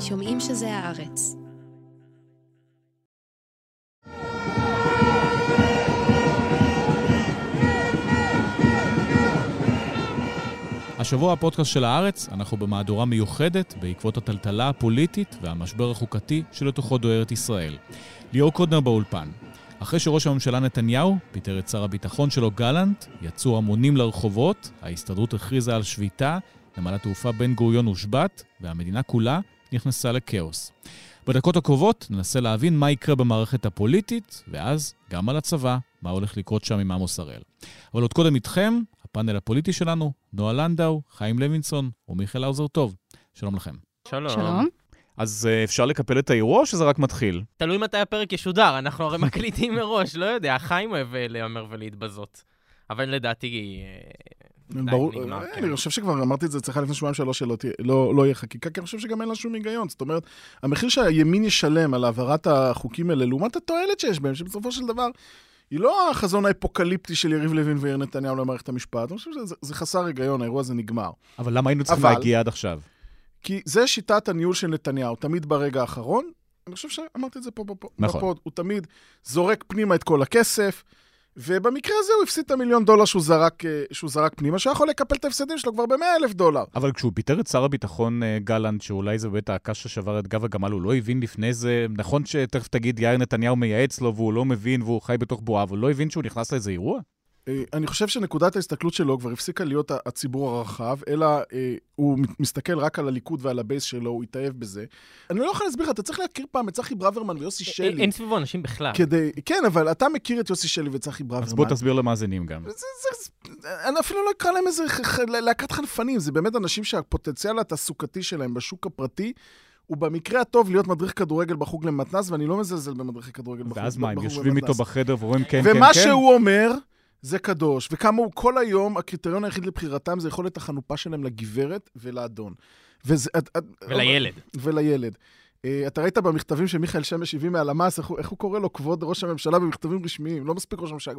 שומעים שזה הארץ. השבוע הפודקאסט של הארץ, אנחנו במהדורה מיוחדת בעקבות הטלטלה הפוליטית והמשבר החוקתי שלתוכו דוהרת ישראל. ליאור קודנר באולפן. אחרי שראש הממשלה נתניהו פיטר את שר הביטחון שלו גלנט, יצאו המונים לרחובות, ההסתדרות הכריזה על שביתה, נמל התעופה בן גוריון הושבת, והמדינה כולה נכנסה לכאוס. בדקות הקרובות ננסה להבין מה יקרה במערכת הפוליטית, ואז גם על הצבא, מה הולך לקרות שם עם עמוס הראל. אבל עוד קודם איתכם, הפאנל הפוליטי שלנו, נועה לנדאו, חיים לוינסון ומיכאל האוזר טוב. שלום לכם. שלום. שלום. אז uh, אפשר לקפל את האירוע או שזה רק מתחיל? תלוי מתי הפרק ישודר, אנחנו הרי מקליטים מראש, לא יודע, חיים אוהב אה, להמר ולהתבזות. אבל לדעתי... ברור, אה, כן. אני חושב שכבר אמרתי את זה אצלך לפני שבועיים שלוש שלא לא לא יהיה חקיקה, כי אני חושב שגם אין לה שום היגיון. זאת אומרת, המחיר שהימין ישלם על העברת החוקים האלה, לעומת התועלת שיש בהם, שבסופו של דבר, היא לא החזון האפוקליפטי של יריב לוין ויאיר נתניהו למערכת המשפט. אני חושב שזה זה חסר היגיון, האירוע הזה נגמר. אבל למה היינו צריכים להגיע עד עכשיו? כי זה שיטת הניהול של נתניהו, תמיד ברגע האחרון. אני חושב שאמרתי את זה פה בפ- נכון. בפוד, הוא תמיד זורק פנימה את כל הכסף, ובמקרה הזה הוא הפסיד את המיליון דולר שהוא זרק, אה, שהוא זרק פנימה, שהיה יכול לקפל את ההפסדים שלו כבר ב-100 אלף דולר. אבל כשהוא פיטר את שר הביטחון אה, גלנט, שאולי זה באמת הקש ששבר את גב הגמל, הוא לא הבין לפני זה, נכון שתכף תגיד יאיר נתניהו מייעץ לו והוא לא מבין והוא חי בתוך בועה, אבל הוא לא הבין שהוא נכנס לאיזה אירוע? אה, אני חושב שנקודת ההסתכלות שלו כבר הפסיקה להיות הציבור הרחב, אלא אה, הוא מסתכל רק על הליכוד ועל הבייס שלו, הוא התאהב בזה. אני לא יכול להסביר לך, אתה צריך להכיר פעם את צחי ברוורמן ויוסי אין- שלי. אין סביבו אנשים בכלל. כדי... כן, אבל אתה מכיר את יוסי שלי וצחי ברוורמן. אז בוא תסביר למאזינים גם. זה, זה, זה, אני אפילו לא אקרא להם איזה להקת חנפנים, זה באמת אנשים שהפוטנציאל התעסוקתי שלהם בשוק הפרטי הוא במקרה הטוב להיות מדריך כדורגל בחוג למתנ"ס, ואני לא מזלזל במדריכי כדורגל בחוג ואז מה, הם יושבים איתו למתנ"ס. בחדר ואומרים כן, כן, כן? ומה שהוא אומר זה קדוש, וכמה הוא כל היום, הקריטריון היחיד לבחירתם זה יכולת החנופה שלהם לגברת ולאדון. וזה, את- את- ולילד. ולילד. אה, אתה ראית במכתבים שמיכאל שמש הביא מהלמ"ס, איך, איך הוא קורא לו כבוד ראש הממשלה במכתבים רשמיים, לא מספיק ראש הממשלה.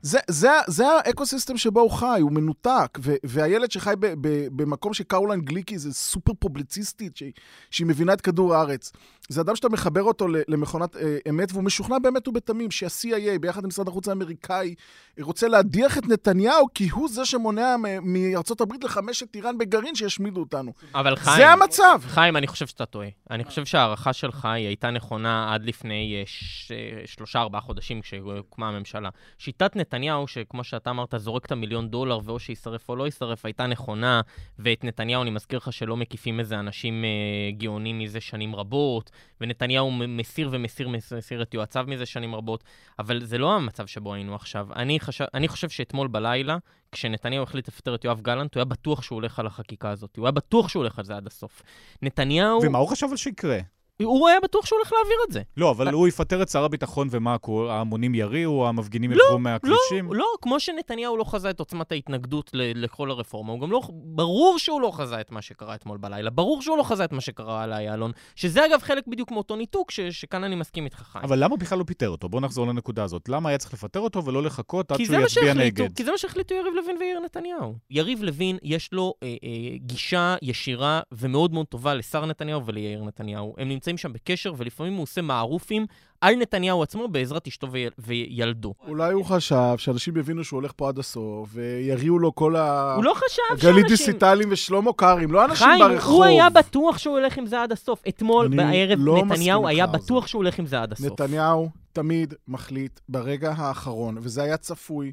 זה, זה, זה האקוסיסטם שבו הוא חי, הוא מנותק, ו, והילד שחי ב, ב, במקום שקרולן גליקי זה סופר פובליציסטית, שהיא, שהיא מבינה את כדור הארץ. זה אדם שאתה מחבר אותו למכונת אה, אמת, והוא משוכנע באמת ובתמים שה-CIA, ביחד עם משרד החוץ האמריקאי, רוצה להדיח את נתניהו, כי הוא זה שמונע מארצות הברית לחמש את איראן בגרעין שישמידו אותנו. אבל חיים... זה המצב. חיים, אני חושב שאתה טועה. אני חושב שההערכה שלך היא הייתה נכונה עד לפני אה, ש- אה, שלושה, ארבעה חודשים כשהוקמה הממשלה. שיטת נתניהו, שכמו שאתה אמרת, זורק את המיליון דולר, ואו שיישרף או לא יישרף, הייתה נכונה, ואת נתניהו, אני מזכיר לך שלא מקיפים איזה אנשים אה, גאונים מזה שנים רבות, ונתניהו מסיר ומסיר מסיר את יועציו מזה שנים רבות, אבל זה לא המצב שבו היינו עכשיו. אני, חשב, אני חושב שאתמול בלילה, כשנתניהו החליט לפטר את יואב גלנט, הוא היה בטוח שהוא הולך על החקיקה הזאת. הוא היה בטוח שהוא הולך על זה עד הסוף. נתניהו, ומה הוא חשב על שיקרה? הוא היה בטוח שהוא הולך להעביר את זה. לא, אבל הוא יפטר את שר הביטחון ומה, ההמונים יריעו, המפגינים לא, ילכו מהכבישים? לא, כמו שנתניהו לא חזה את עוצמת ההתנגדות לכל הרפורמה, הוא גם לא... ברור שהוא לא חזה את מה שקרה אתמול בלילה, ברור שהוא לא חזה את מה שקרה על איילון, שזה אגב חלק בדיוק מאותו ניתוק, ש- שכאן אני מסכים איתך, חיים. אבל למה בכלל לא פיטר אותו? בואו נחזור לנקודה הזאת. למה היה צריך לפטר אותו ולא לחכות עד שהוא יצביע נגד? כי זה מה שהחליטו יריב לוין ויאיר נתניהו. יריב לוין, יש לו אה, אה, גישה ישירה ומאוד מאוד טובה לשר נתניהו וליאיר נתניהו. הם נמצאים שם בקשר, ולפעמים הוא עושה מערופים על נתניהו עצמו בעזרת אשתו ויל, וילדו. אולי הוא חשב שאנשים יבינו שהוא הולך פה עד הסוף, ויריעו לו כל ה... הוא לא חשב גלית שאנשים... דיסטלים ושלמה קרעי, לא אנשים חיים, ברחוב. הוא היה בטוח שהוא הולך עם זה עד הסוף. אתמול בערב לא נתניהו היה על בטוח זה. שהוא הולך עם זה עד הסוף. נתניהו תמיד מחליט ברגע האחרון, וזה היה צפוי,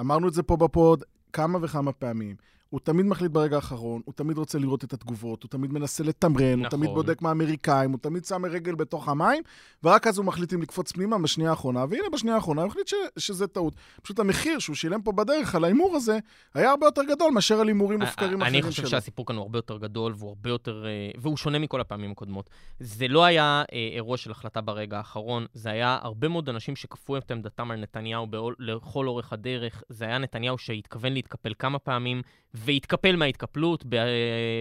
אמרנו את זה פה בפוד כמה וכמה פעמים. הוא תמיד מחליט ברגע האחרון, הוא תמיד רוצה לראות את התגובות, הוא תמיד מנסה לתמרן, הוא נכון. תמיד בודק מהאמריקאים, הוא תמיד שם רגל בתוך המים, ורק אז הוא מחליט אם לקפוץ פנימה בשנייה האחרונה, והנה בשנייה האחרונה הוא החליט ש, שזה טעות. פשוט המחיר שהוא שילם פה בדרך על ההימור הזה, היה הרבה יותר גדול מאשר על הימורים מופקרים אני אחרים חושב שלו. שהסיפור כאן הוא הרבה יותר גדול, והוא הרבה יותר... אה, והוא שונה מכל הפעמים הקודמות. זה לא היה אה, אירוע של החלטה ברגע האחרון, זה היה הרבה מאוד אנשים שכפו את עמדתם על נתניהו בעול, לכל אורך הדרך. זה היה נתניהו שהתכוון להתקפל כמה פעמים, והתקפל מההתקפלות ב-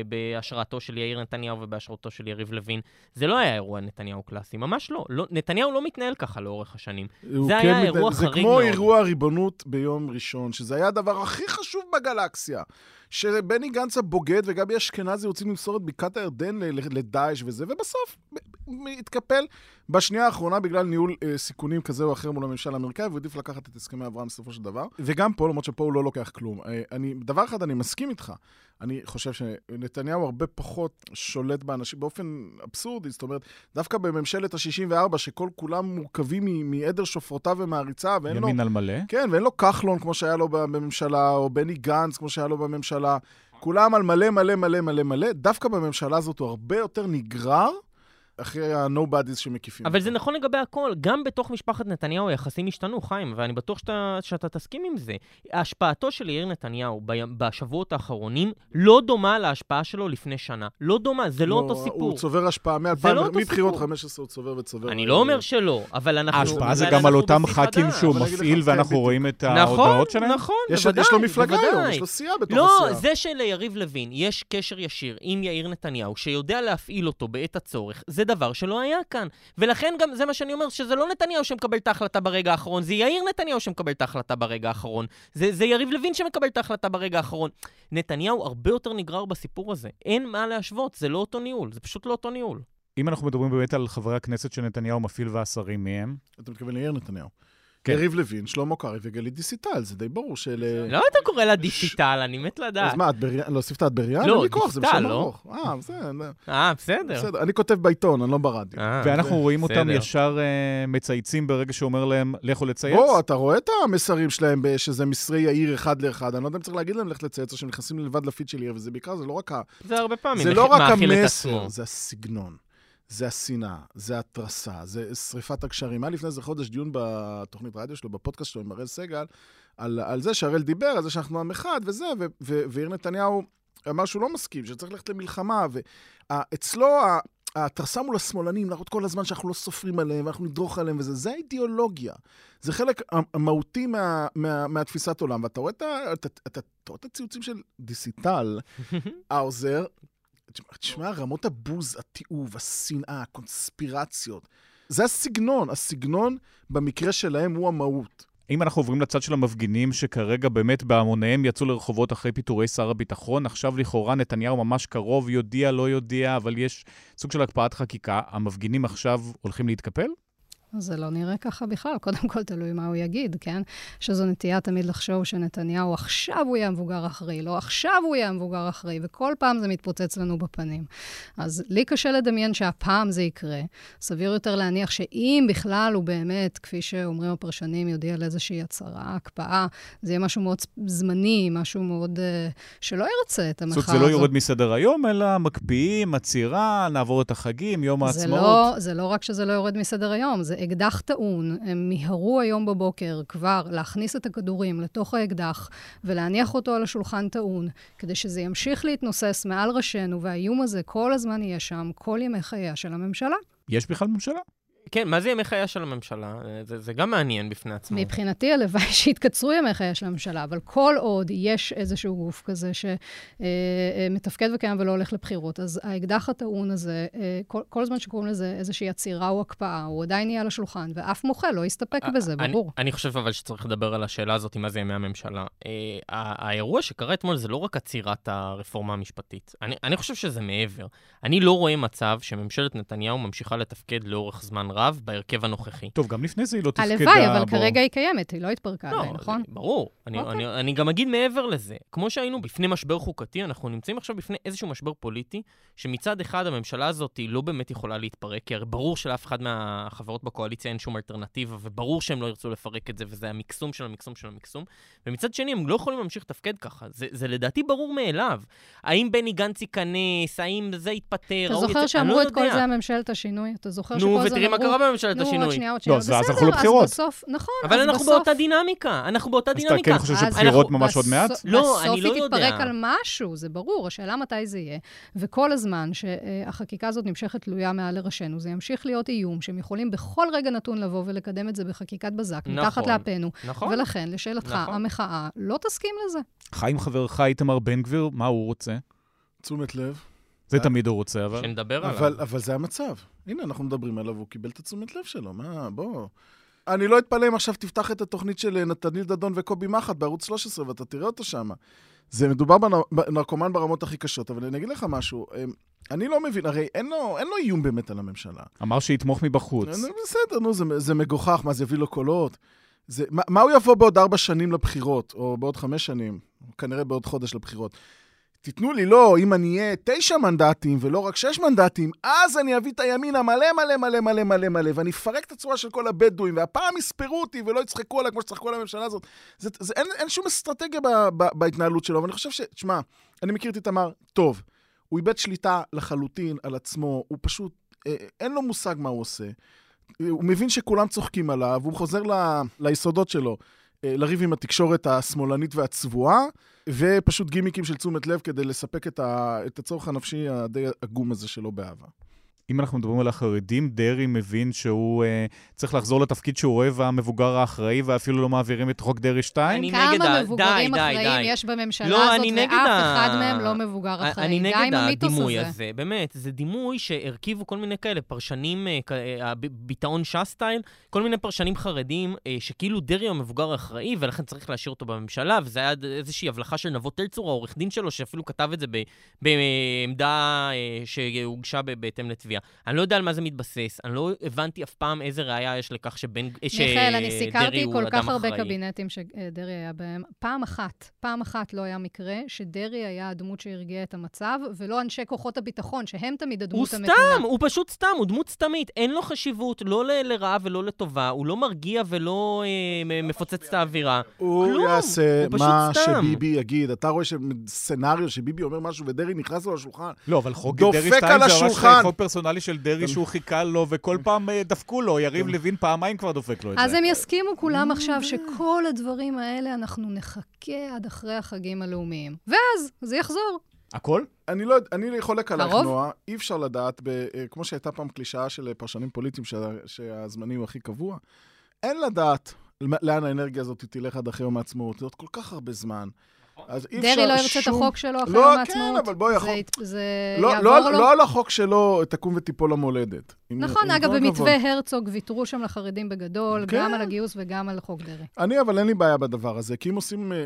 בהשראתו של יאיר נתניהו ובהשראתו של יריב לוין. זה לא היה אירוע נתניהו קלאסי, ממש לא. לא נתניהו לא מתנהל ככה לאורך השנים. זה כן היה אירוע זה חריג כמו מאוד. אירוע הריבונות ביום ראשון, שזה היה הדבר הכי חשוב בגלקסיה. שבני גנץ הבוגד וגבי אשכנזי רוצים למסור את בקעת הירדן לדאעש וזה, ובסוף התקפל בשנייה האחרונה בגלל ניהול אה, סיכונים כזה או אחר מול הממשל האמריקאי, והוא העדיף לקחת את הסכמי אברהם בסופו של דבר. וגם פה, למרות שפה הוא לא לוקח כלום. אה, אני, דבר אחד, אני מסכים איתך. אני חושב שנתניהו הרבה פחות שולט באנשים באופן אבסורדי, זאת אומרת, דווקא בממשלת ה-64, שכל כולם מורכבים מעדר שופרותיו ומעריציו, ואין לו... ימין על מלא. כן, ואין לו כחלון כמו שהיה לו בממשלה, או בני גנץ כמו שהיה לו בממשלה. כולם על מלא מלא מלא מלא מלא. דווקא בממשלה הזאת הוא הרבה יותר נגרר אחרי ה-nobodies שמקיפים. אבל. זה נכון לגבי הכל, גם בתוך משפחת נתניהו היחסים השתנו, חיים, ואני בטוח שאתה, שאתה תסכים עם זה. השפעתו של יאיר נתניהו ב, בשבועות האחרונים לא דומה להשפעה שלו לפני שנה. לא דומה, זה לא אותו סיפור. הוא צובר השפעה מ-2000, זה לא מבחירות סיפור. 15 הוא צובר וצובר. אני לא אומר שלא, אבל אנחנו... ההשפעה זה גם על אותם ח"כים. שהוא מפעיל כן, ואנחנו. רואים את נכון, ההודעות שלהם? נכון, יש, בוודאי, יש לו מפלגה היום. יש לו סיעה בתוך לא, הסיעה. זה שליריב לוין יש קשר ישיר עם יאיר נתניהו, שיודע להפעיל אותו בעת הצורך, זה דבר שלא היה כאן. ולכן גם זה מה שאני אומר, שזה לא נתניהו שמקבל את ההחלטה ברגע האחרון, זה יאיר נתניהו שמקבל את ההחלטה ברגע האחרון. זה, זה יריב לוין שמקבל את ההחלטה ברגע האחרון. נתניהו הרבה יותר נגרר בסיפור הזה. אין מה להשוות, זה לא אותו ניהול, זה פשוט לא אותו ניהול. אם אנחנו מדברים באמת על חברי הכנסת שנתניהו מפעיל והשרים מהם, אתה מתכוון ליאיר נתניהו. כן. יריב לוין, שלמה קרעי וגלית דיסטל, זה די ברור של... לא אתה קורא לה דיסטל, אני מת לדעת. אז מה, את בריאן? להוסיף את? לא, לי כוח, זה דיסטל, בשם לא? אה, בסדר. אה, בסדר. בסדר, אני כותב בעיתון, אני לא ברדיו. אה, ואנחנו רואים אותם בסדר. ישר אה, מצייצים ברגע שאומר להם, לכו לצייץ? בוא, אתה רואה את המסרים שלהם, שזה מסרי יאיר אחד לאחד. אני לא יודע אם צריך להגיד להם ללכת לצייץ, או שהם נכנסים לבד לפיד של יאיר, וזה בעיקר, זה לא רק ה... זה הרבה פעמים. זה לא רק את המסר. זה הסגנון. זה השנאה, זה התרסה, זה שריפת הקשרים. היה לפני איזה חודש דיון בתוכנית רדיו שלו, בפודקאסט שלו עם הראל סגל, על, על זה שהראל דיבר, על זה שאנחנו עם אחד וזה, ו- ו- ויאיר נתניהו אמר שהוא לא מסכים, שצריך ללכת למלחמה, ואצלו ההתרסה מול השמאלנים, להראות כל הזמן שאנחנו לא סופרים עליהם, ואנחנו נדרוך עליהם וזה, זה האידיאולוגיה. זה חלק מהותי מה, מה, מהתפיסת עולם. ואתה רואה את, אתה, אתה רואה את הציוצים של דיסיטל, האוזר, תשמע, רמות הבוז, התיעוב, השנאה, הקונספירציות. זה הסגנון, הסגנון במקרה שלהם הוא המהות. אם אנחנו עוברים לצד של המפגינים, שכרגע באמת בהמוניהם יצאו לרחובות אחרי פיטורי שר הביטחון, עכשיו לכאורה נתניהו ממש קרוב, יודיע, לא יודיע, אבל יש סוג של הקפאת חקיקה. המפגינים עכשיו הולכים להתקפל? זה לא נראה ככה בכלל. קודם כל, תלוי מה הוא יגיד, כן? שזו נטייה תמיד לחשוב שנתניהו עכשיו הוא יהיה המבוגר האחראי, לא עכשיו הוא יהיה המבוגר האחראי, וכל פעם זה מתפוצץ לנו בפנים. אז לי קשה לדמיין שהפעם זה יקרה. סביר יותר להניח שאם בכלל הוא באמת, כפי שאומרים הפרשנים, יודיע על איזושהי הצהרה, הקפאה, זה יהיה משהו מאוד זמני, משהו מאוד... uh, שלא ירצה את המחאה זאת הזאת. זה לא יורד מסדר היום, אלא מקפיאים, עצירה, נעבור את החגים, יום זה העצמאות. לא, זה לא רק שזה לא יורד מסדר היום, זה אקדח טעון. הם מיהרו היום בבוקר כבר להכניס את הכדורים לתוך האקדח ולהניח אותו על השולחן טעון, כדי שזה ימשיך להתנוסס מעל ראשינו, והאיום הזה כל הזמן יהיה שם, כל ימי חייה של הממשלה. יש בכלל ממשלה? כן, מה זה ימי חייה של הממשלה? אה, זה, זה גם מעניין בפני עצמו. מבחינתי, הלוואי שיתקצרו ימי חייה של הממשלה, אבל כל עוד יש איזשהו גוף כזה שמתפקד וקיים ולא הולך לבחירות, אז האקדח הטעון הזה, אה, כל, כל זמן שקוראים לזה איזושהי עצירה או הקפאה, הוא עדיין יהיה על השולחן, ואף מוחה לא יסתפק בזה, אני, ברור. אני חושב אבל שצריך לדבר על השאלה הזאת, מה זה ימי הממשלה. אה, האירוע שקרה אתמול זה לא רק עצירת הרפורמה המשפטית. אני, אני חושב שזה מעבר. אני לא רואה מצב שממשלת נתניהו ממשיכה לתפקד לאורך זמן רב בהרכב הנוכחי. טוב, גם לפני זה היא לא תפקדה. הלוואי, אבל בוא. כרגע היא קיימת, היא לא התפרקה עדיין, לא, נכון? זה ברור. אני, אוקיי. אני, אני גם אגיד מעבר לזה. כמו שהיינו בפני משבר חוקתי, אנחנו נמצאים עכשיו בפני איזשהו משבר פוליטי, שמצד אחד הממשלה הזאת היא לא באמת יכולה להתפרק, כי הרי ברור שלאף אחד מהחברות בקואליציה אין שום אלטרנטיבה, וברור שהם לא ירצו לפרק את זה, וזה המקסום של המקסום של המקסום. ומצד שני, הם לא יכולים להמשיך לתפקד ככה. זה, זה לדעתי ברור מאליו. האם בני גנץ ייכנס, האם זה יתפטר, אתה זוכר שאמרו לא את כל. זה על ממשלת השינוי? אתה זוכר נו, שכל הזמן ותראי מה אמרו קרה בממשלת נו, עוד השינוי. שנייה, עוד שנייה. לא, אז- הלכו לבחירות. אז בסוף, נכון, אבל אנחנו באותה דינמיקה, אנחנו באותה אז אתה דינמיקה. כן חושב שבחירות אנחנו- ממש עוד מעט? לא, אני לא בסוף היא יודע. תתפרק על משהו, זה ברור, השאלה מתי זה יהיה. וכל הזמן שהחקיקה הזאת נמשכת תלויה מעל לראשינו, זה ימשיך להיות איום שהם יכולים בכל רגע נתון לבוא ולקדם את זה בחקיקת בזק, נכון. מתחת לאפינו. נכון. ולכן, לשאלתך, נכון. המחאה לא תסכים לזה. חיים חברך איתמר בן גביר, מה הוא רוצה? תשומת לב. זה תמיד הוא רוצה, אבל... שנדבר עליו. אבל, אבל זה המצב. הנה, אנחנו מדברים עליו, הוא קיבל את התשומת לב שלו, מה, בוא. אני לא אתפלא אם עכשיו תפתח את התוכנית של אה, נתניל דדון וקובי מחט בערוץ 13 ואתה תראה אותו שם. זה מדובר בנ- בנרקומן ברמות הכי קשות, אבל אני אגיד לך משהו, אה, אני לא מבין, הרי אין לו, אין לו איום באמת על הממשלה. אמר שיתמוך מבחוץ. בסדר, נו, זה, זה מגוחך, מה, זה יביא לו קולות? זה, מה, מה הוא יבוא בעוד ארבע שנים לבחירות, או בעוד חמש שנים, כנראה בעוד חודש לבחירות? תיתנו לי, לא, אם אני אהיה תשע מנדטים ולא רק שש מנדטים, אז אני אביא את הימין המלא מלא מלא מלא מלא מלא, ואני אפרק את הצורה של כל הבדואים, והפעם יספרו אותי ולא יצחקו עליי כמו שצחקו על הממשלה הזאת. זה, זה, אין, אין שום אסטרטגיה ב, ב, בהתנהלות שלו, ואני חושב ש... תשמע, אני מכיר את איתמר טוב. הוא איבד שליטה לחלוטין על עצמו, הוא פשוט, אה, אין לו מושג מה הוא עושה. הוא מבין שכולם צוחקים עליו, הוא חוזר ל, ליסודות שלו, לריב עם התקשורת השמאלנית והצבועה, ופשוט גימיקים של תשומת לב כדי לספק את, ה, את הצורך הנפשי הדי עגום הזה שלו באהבה. אם אנחנו מדברים על החרדים, דרעי מבין שהוא אה, צריך לחזור לתפקיד שהוא אוהב המבוגר האחראי, ואפילו לא מעבירים את חוק דרעי 2? אני נגד ה- כמה די, מבוגרים די, אחראיים די. יש בממשלה לא, הזאת, ואף ה- אחד מהם לא מבוגר אחראי. אני די נגד הדימוי הזה. הזה, באמת. זה דימוי שהרכיבו כל מיני כאלה, פרשנים, אה, אה, ביטאון ש"ס סטייל, כל מיני פרשנים חרדים, אה, שכאילו דרעי הוא המבוגר האחראי, ולכן צריך להשאיר אותו בממשלה, וזה היה איזושהי הבלחה של נבות תלצור, העורך דין שלו, שאפילו כתב את זה ב- בעמדה שהוגשה בהתאם לתביעה. אני לא יודע על מה זה מתבסס, אני לא הבנתי אף פעם איזה ראייה יש לכך שבן... מיכאל, אני שדרעי סיקרתי הוא כל כך הרבה אחראי. קבינטים שדרעי היה בהם. פעם אחת, פעם אחת לא היה מקרה שדרעי היה הדמות שהרגיעה את המצב, ולא אנשי כוחות הביטחון, שהם תמיד הוא הדמות סתם, המתונה. הוא פשוט סתם, הוא דמות סתמית, אין לו חשיבות, לא ל- לרעה ולא לטובה, הוא לא מרגיע ולא אה, מפוצץ את האווירה. הוא כלום, יעשה הוא מה סתם. שביבי יגיד. אתה רואה סצנריו שביבי אומר משהו ודרעי נכנס לו לשולחן. לא, אבל חוק דרעי 2 על זה ממש. חוק פרסונלי של דרעי שהוא חיכה לו, וכל פעם אה, דפקו לו. יריב לוין פעמיים כבר דופק לו את אז זה. הם יסכימו כולם עכשיו שכל הדברים האלה, אנחנו נחכה עד אחרי החגים הלאומיים. ואז זה יחזור. הכל? אני לא יודע, אני חולק עלייך? נועה. אי אפשר לדעת, ב, אה, כמו שהייתה פעם קלישאה של פרשנים פוליטיים, שה, שהזמני הוא הכי קבוע, אין לדעת לאן האנרגיה הזאת תלך עד אחרי יום העצמאות. זה עוד כל כך הרבה זמן. אז אי אפשר דרעי לא ירצה את שום- החוק שלו אחרי לא, יום כן, העצמאות. אבל בואי, החוק- זה לא, יעבור לא, לו? לא על החוק שלו תקום ותיפול המולדת. נכון, אגב, במתווה. הרצוג ויתרו שם לחרדים בגדול, כן. גם על הגיוס וגם על חוק דרעי. אני, אבל אין לי בעיה בדבר הזה, כי אם עושים... אה,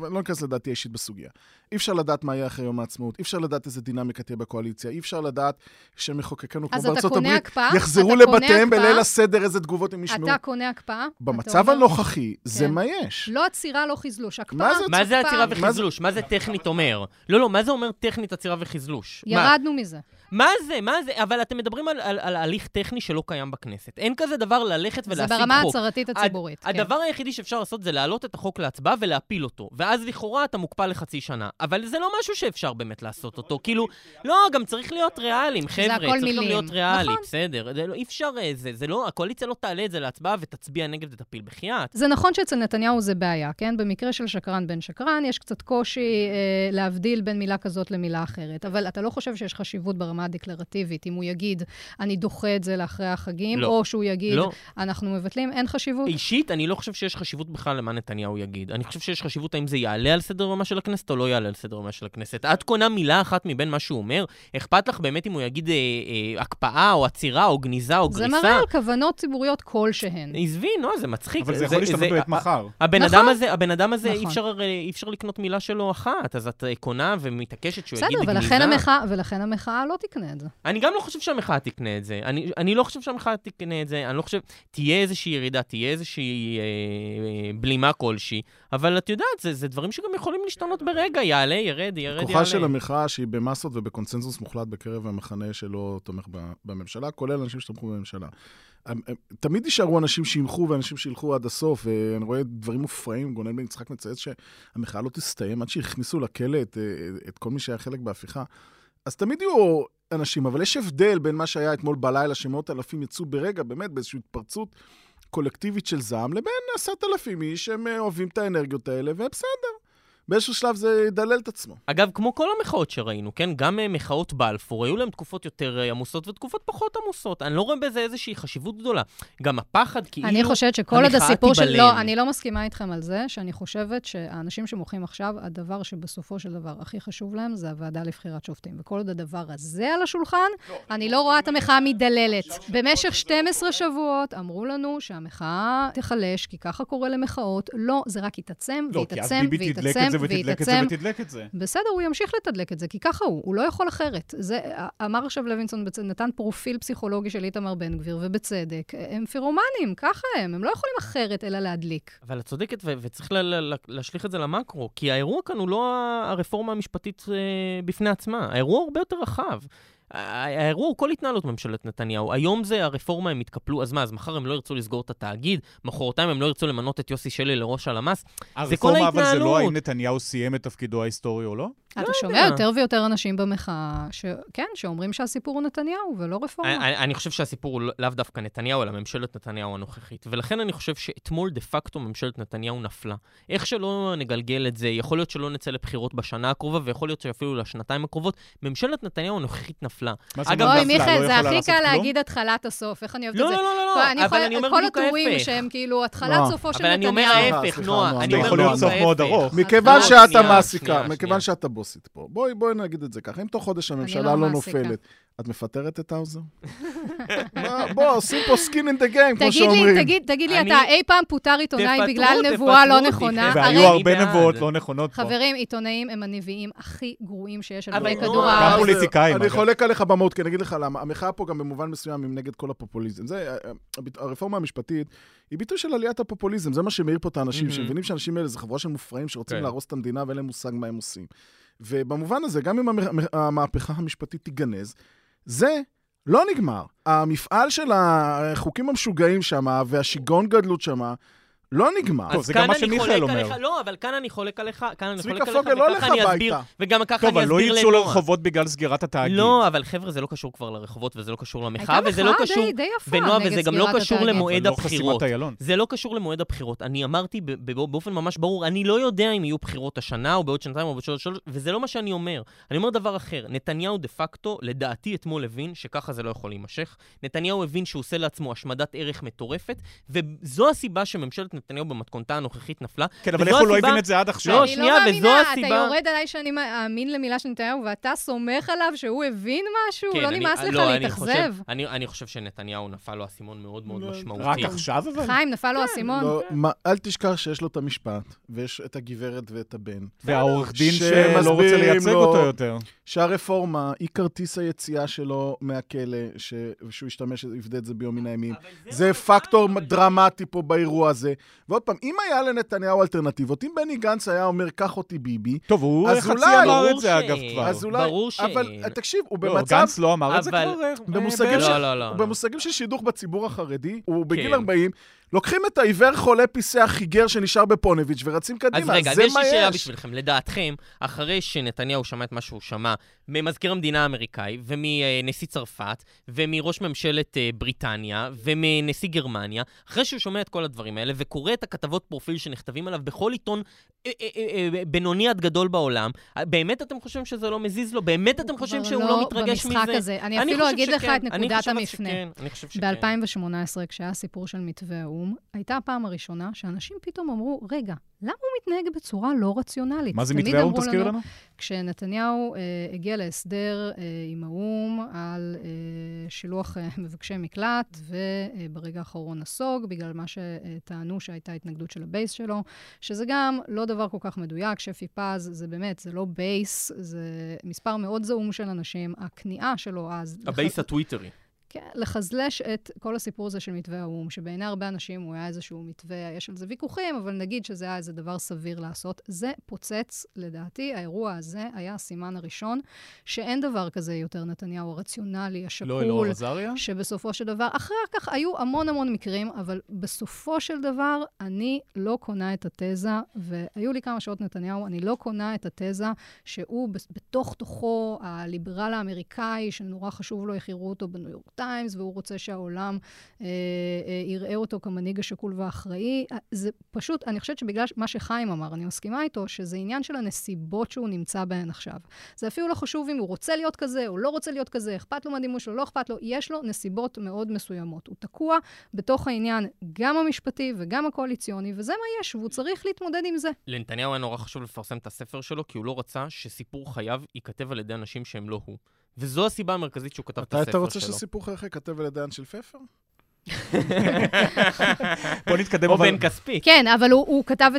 לא ניכנס לדעתי האישית בסוגיה. אי אפשר לדעת מה יהיה אחרי יום העצמאות, אי אפשר לדעת איזה דינמיקה תהיה בקואליציה, אי אפשר לדעת שמחוקקינו כמו בארצות הברית? יחזרו לבתיהם? בליל הסדר, איזה תגובות הם ישמעו. אתה קונה הקפאה? במצב הנוכחי, זה כן. מה יש. לא עצירה, לא חזלוש. הקפאה, מה זה. עצירה זה- וחזלוש? מה זה טכנית אומר? לא, לא, מה זה אומר טכנית עצירה וחזלוש? ירדנו מזה. מה זה? מה זה? אבל אתם מדברים על, על, על הליך טכני שלא קיים בכנסת. אין כזה דבר ללכת זה ולהשיג ברמה חוק. ההצהרתית הציבורית. כן. הדבר היחידי שאפשר לעשות זה להעלות את החוק להצבעה ולהפיל אותו. ואז לכאורה אתה מוקפא לחצי שנה. אבל זה לא משהו שאפשר באמת לעשות אותו. כאילו, לא, גם צריך להיות ריאליים, חבר'ה. הכל צריך גם מילים. להיות ריאלי, נכון. בסדר. זה לא, אי אפשר, אה, זה, זה לא, הקואליציה לא תעלה את זה להצבעה ותצביע נגד ותפיל בחייאת. זה נכון שאצל נתניהו זה בעיה, כן? במקרה של שקרן בן שקרן, יש קצת קושי אה, להבדיל בין מילה כזאת למילה אחרת. אבל אתה לא חושב שיש חשיבות ברמה הדקלרטיבית, אם הוא יגיד, אני דוחה את זה לאחרי החגים, לא. או שהוא יגיד, לא. אנחנו מבטלים, אין חשיבות? אישית, אני לא חושב שיש חשיבות בכלל למה נתניהו יגיד. אני חושב שיש חשיבות האם זה יעלה על סדר יומה של הכנסת או לא יעלה על סדר יומה של הכנסת. את קונה מילה אחת מבין מה שהוא אומר? אכפת לך באמת אם הוא יגיד אה, אה, הקפאה או עצירה או גניזה או זה גריסה? מראה על כוונות ציבוריות כלשהן. עזבי, נו, זה מצחיק. אבל זה יכול להשתנות באמת מחר. הבן נכון. אדם הזה, הבן אדם הזה, אי נכון. אפשר, הרי- אי אפשר לקנות מילה שלו אחת, אז את אה, קונה ומתעקשת שהוא יגיד בסדר, גניזה. ולכן המחאה, ולכן המחאה לא תקנה את זה. אני גם לא חושב שהמחאה תקנה את זה. אני, אני לא חושב שהמחאה תקנה את זה, אני לא חושב... תהיה איזושהי ירידה, תהיה איזושהי אה, אה, בלימה כלשהי, אבל את יודעת, זה, זה דברים שגם יכולים להשתנות ברגע, יעלה, ירד, ירד, יעלה. כוחה של המחאה שהיא במסות ובקונצנזוס מוחלט בקרב המחנה שלא תומך בממשלה, כולל אנשים שתמכו בממשלה. הם- הם- תמיד יישארו אנשים שימחו ואנשים שילכו עד הסוף, ואני רואה דברים מופרעים, גונן בן יצחק מצייץ שהמחאה לא תסתיים עד שיכניסו לכלא את, את כל מי שהיה חלק בהפיכה. אז תמיד יהיו אנשים, אבל יש הבדל בין מה שהיה אתמול בלילה, שמאות אלפים יצאו ברגע, באמת, באיזושהי התפרצות קולקטיבית של זעם, לבין עשרת אלפים איש שהם אה, אוהבים את האנרגיות האלה, ובסדר. באיזשהו שלב זה ידלל את עצמו. אגב, כמו כל המחאות שראינו, כן? גם אה, מחאות בלפור, היו להם תקופות יותר אה, עמוסות ותקופות פחות עמוסות. אני לא רואה בזה איזושהי חשיבות גדולה. גם הפחד, כאילו, אני חושבת שכל עוד הסיפור של... לא, אני לא מסכימה איתכם על זה, שאני חושבת שהאנשים שמוחים עכשיו, הדבר שבסופו של דבר הכי חשוב להם זה הוועדה לבחירת שופטים. וכל עוד הדבר הזה על השולחן, אני לא רואה את המחאה מתדללת. במשך 12 שבועות אמרו לנו שהמחאה תיחלש, כי ככה קורה למחאות. לא, זה רק יתעצם, לא, ויתעצם, תדלק ויתעצם, את זה ותדלק את זה. ותדלק את זה. בסדר, הוא ימשיך לתדלק את זה, כי ככה הוא, הוא לא יכול אחרת. זה, אמר עכשיו לוינסון. נתן פרופיל פסיכולוגי של איתמר בן גביר, ובצדק. הם פירומנים, ככה הם, הם לא יכולים אחרת אלא להדליק. אבל את צודקת, ו- וצריך ל- ל- ל- להשליך את זה למקרו, כי האירוע כאן הוא לא הרפורמה המשפטית אה, בפני עצמה, האירוע הוא הרבה יותר רחב. האירוע הוא כל התנהלות ממשלת נתניהו. היום זה הרפורמה, הם התקפלו, אז מה, אז מחר הם לא ירצו לסגור את התאגיד, מחרתיים הם לא ירצו למנות את יוסי שלי לראש הלמ"ס? הרפורמה, אבל זה ההתנהלות. לא האם נתניהו סיים את תפקידו ההיסטורי או לא? אתה יודע. שומע יותר ויותר אנשים במחאה, ש... כן, שאומרים שהסיפור הוא נתניהו ולא רפורמה. אני, אני חושב שהסיפור הוא לאו דווקא נתניהו, אלא ממשלת נתניהו הנוכחית. ולכן אני חושב שאתמול דה פקטו ממשלת נתניהו נפלה. איך שלא נגלגל את זה, יכול להיות שלא נצא לבחירות בשנה הקרובה, ויכול להיות שאפילו לשנתיים הקרובות, ממשלת נתניהו הנוכחית נפלה. מה זה אגב? אוי, לא מיכאל, זה יכולה הכי קל? להגיד התחלת הסוף. איך אני אוהבת את לא, זה? לא, לא, לא, כל- לא, אני אבל יכולה- אני אומר כל בדיוק הטורים ההפך. שהם כאילו התחלת לא. סופו של אבל אני אומר נתניהו. ההפך, נועה. אני זה אומר יכול להיות סוף מאוד. ארוך. מכיוון לא, שאת שנייה, המעסיקה, שנייה, מכיוון שנייה. הבוסית פה, בואי, בואי נגיד את זה ככה. אם תוך חודש הממשלה לא לא מעסיקה. נופלת, את מפטרת את האוזר? בוא, עושים פה skin in the game, כמו תגיד שאומרים. לי, תגיד, תגיד לי, אתה אי פעם פוטר עיתונאי בגלל נבואה לא נכונה? והיו הרבה. נבואות לא נכונות פה. חברים, עיתונאים הם הנביאים הכי גרועים שיש על פני לא, כדור הארץ. גם פוליטיקאים, אני. חולק עליך במהות, כי אני אגיד לך למה. המחאה פה גם במובן מסוים היא נגד כל הפופוליזם. זה, הרפורמה המשפטית היא ביטוי של עליית הפופוליזם. זה מה שמאיר פה את האנשים, מהמם. שמבינים שהאנשים האלה זה חבורה של מופרעים שרוצים כן. להרוס את המדינה ואין להם מושג מה הם עושים. ובמובן הזה, גם אם המ- המהפכה המשפטית תיגנז, זה לא נגמר. המפעל של החוקים המשוגעים שם, והשיגעון גדלות שם, לא נגמר. טוב, זה גם מה שמיכאל אומר. עליך, לא, אבל כאן אני חולק עליך, כאן אני חולק עליך, לא וככה לך אני אסביר. וגם ככה טוב, אני אבל לא אסביר יצאו לנועה. לרחובות בגלל סגירת התאגיד. לא, אבל חבר'ה, זה לא קשור כבר לרחובות, וזה לא קשור למחאה, הייתה וזה לא מחאה קשור... די- די יפה וזה גם לא קשור. למועד לא הבחירות. זה לא קשור למועד הבחירות. אני אמרתי ב- ב- באופן ממש ברור, אני לא יודע אם יהיו בחירות השנה, או בעוד שנתיים, או בעוד שלוש, שלוש, וזה לא מה שאני אומר. אני אומר דבר אחר. נתניהו דה פקטו, לדעתי אתמול הבין שככה זה לא יכול להימשך. נתניהו הבין שהוא עושה לעצמו השמדת ערך מטורפת, וזו הסיבה שממשלת נתניהו במתכונתה הנוכחית נפלה. כן, אבל איך הוא לא הסיבה- הבין את זה עד עכשיו? לא, אני שנייה, לא וזו מאמינה, אתה הסיבה- יורד עליי שאני מאמין למילה של נתניהו, ואתה סומך עליו שהוא הבין משהו? כן, לא אני- נמאס לך לא, אני להתאכזב? אני אני חושב שנתניהו נפל לו אסימון מאוד מאוד לא, משמעותי. רק עכשיו אבל? חיים, נפל לו האסימון? לא, מה, אל תשכח שיש לו את המשפט, ויש את הגברת ואת הבן. והעורך דין שלא רוצה לייצג אותו יותר. שהרפורמה היא כרטיס היציאה שלו מהכלא, ש... שהוא ישתמש, יפדה את זה ביום מן הימים. זה פקטור דרמטי פה באירוע הזה. ועוד פעם, אם היה לנתניהו אלטרנטיבות, אם בני גנץ היה אומר, קח אותי ביבי, טוב, הוא אז חצי אולי- אמר את זה, אגב, שאין. כבר. אז אולי... ברור שאין. אבל תקשיב, הוא לא, במצב... גנץ לא אמר את זה אבל- כבר. במושגים בערך. של- לא, לא, לא. לא. במושגים של שידוך בציבור החרדי, הוא בגיל כן. 40, לוקחים את העיוור חולה פיסח חיגר שנשאר בפוניביץ' ורצים אז קדימה, רגע, אז זה יש מה לי שאלה יש. בשבילכם. לדעתכם, אחרי שנתניהו שמע את מה שהוא שמע ממזכיר המדינה האמריקאי, ומנשיא צרפת, ומראש ממשלת אה, בריטניה, ומנשיא גרמניה, אחרי שהוא שומע את כל הדברים האלה, וקורא את הכתבות פרופיל שנכתבים עליו בכל עיתון אה, אה, בינוני עד גדול בעולם, באמת אתם חושבים שזה לא מזיז לו? באמת אתם חושבים שהוא לא מתרגש מזה? אני אפילו אגיד לך. את אני נקודת המפנה. שכן, אני חושב שכן. ב-2018, כשהיה סיפור של מתווה האו"ם, הייתה הפעם הראשונה שאנשים פתאום אמרו, רגע, למה הוא מתנהג בצורה לא רציונלית? מה זה מתווה האו"ם? אמרו תזכיר לנו. כשנתניהו אה, הגיע להסדר אה, עם האו"ם על אה, שילוח אה, מבקשי מקלט, וברגע האחרון נסוג, בגלל מה שטענו שהייתה התנגדות של הבייס שלו, שזה גם לא דבר כל כך מדויק, שפי פז זה באמת, זה לא בייס, זה מספר מאוד זעום של אנשים. הכניעה שלו אז... הבייס הטוויטרי. כן, לחסל את כל הסיפור הזה של מתווה האו"ם, שבעיני הרבה אנשים הוא היה איזשהו מתווה, יש על זה ויכוחים, אבל נגיד שזה היה איזה דבר סביר לעשות. זה פוצץ, לדעתי, האירוע הזה היה הסימן הראשון, שאין דבר כזה יותר נתניהו הרציונלי, השקול. לא אלאור עזריה? שבסופו של דבר, אחר כך היו המון המון מקרים, אבל בסופו של דבר, אני לא קונה את התזה, והיו לי כמה שעות נתניהו, אני לא קונה את התזה שהוא בתוך תוכו הליברל האמריקאי, שנורא חשוב לו יראו אותו בניו יורק טיימס, והוא רוצה שהעולם אה, אה, יראה אותו כמנהיג השקול והאחראי. זה פשוט, אני חושבת שבגלל מה שחיים אמר, אני מסכימה איתו, שזה עניין של הנסיבות שהוא נמצא בהן עכשיו. זה אפילו לא חשוב אם הוא רוצה להיות כזה או לא רוצה להיות כזה, אכפת לו מהדימוי שלו, לא אכפת לו, יש לו נסיבות מאוד מסוימות. הוא תקוע בתוך העניין גם המשפטי וגם הקואליציוני, וזה מה יש, והוא צריך להתמודד עם זה. לנתניהו היה נורא חשוב לפרסם את הספר שלו, כי הוא לא רצה שסיפור חייו ייכתב על ידי אנשים שהם לא הוא. וזו הסיבה המרכזית שהוא כתב את הספר שלו. אתה רוצה שסיפור חייך ייכתב על ידי אנשל פפר? בוא נתקדם. או בן כספי. כן, אבל הוא, כתב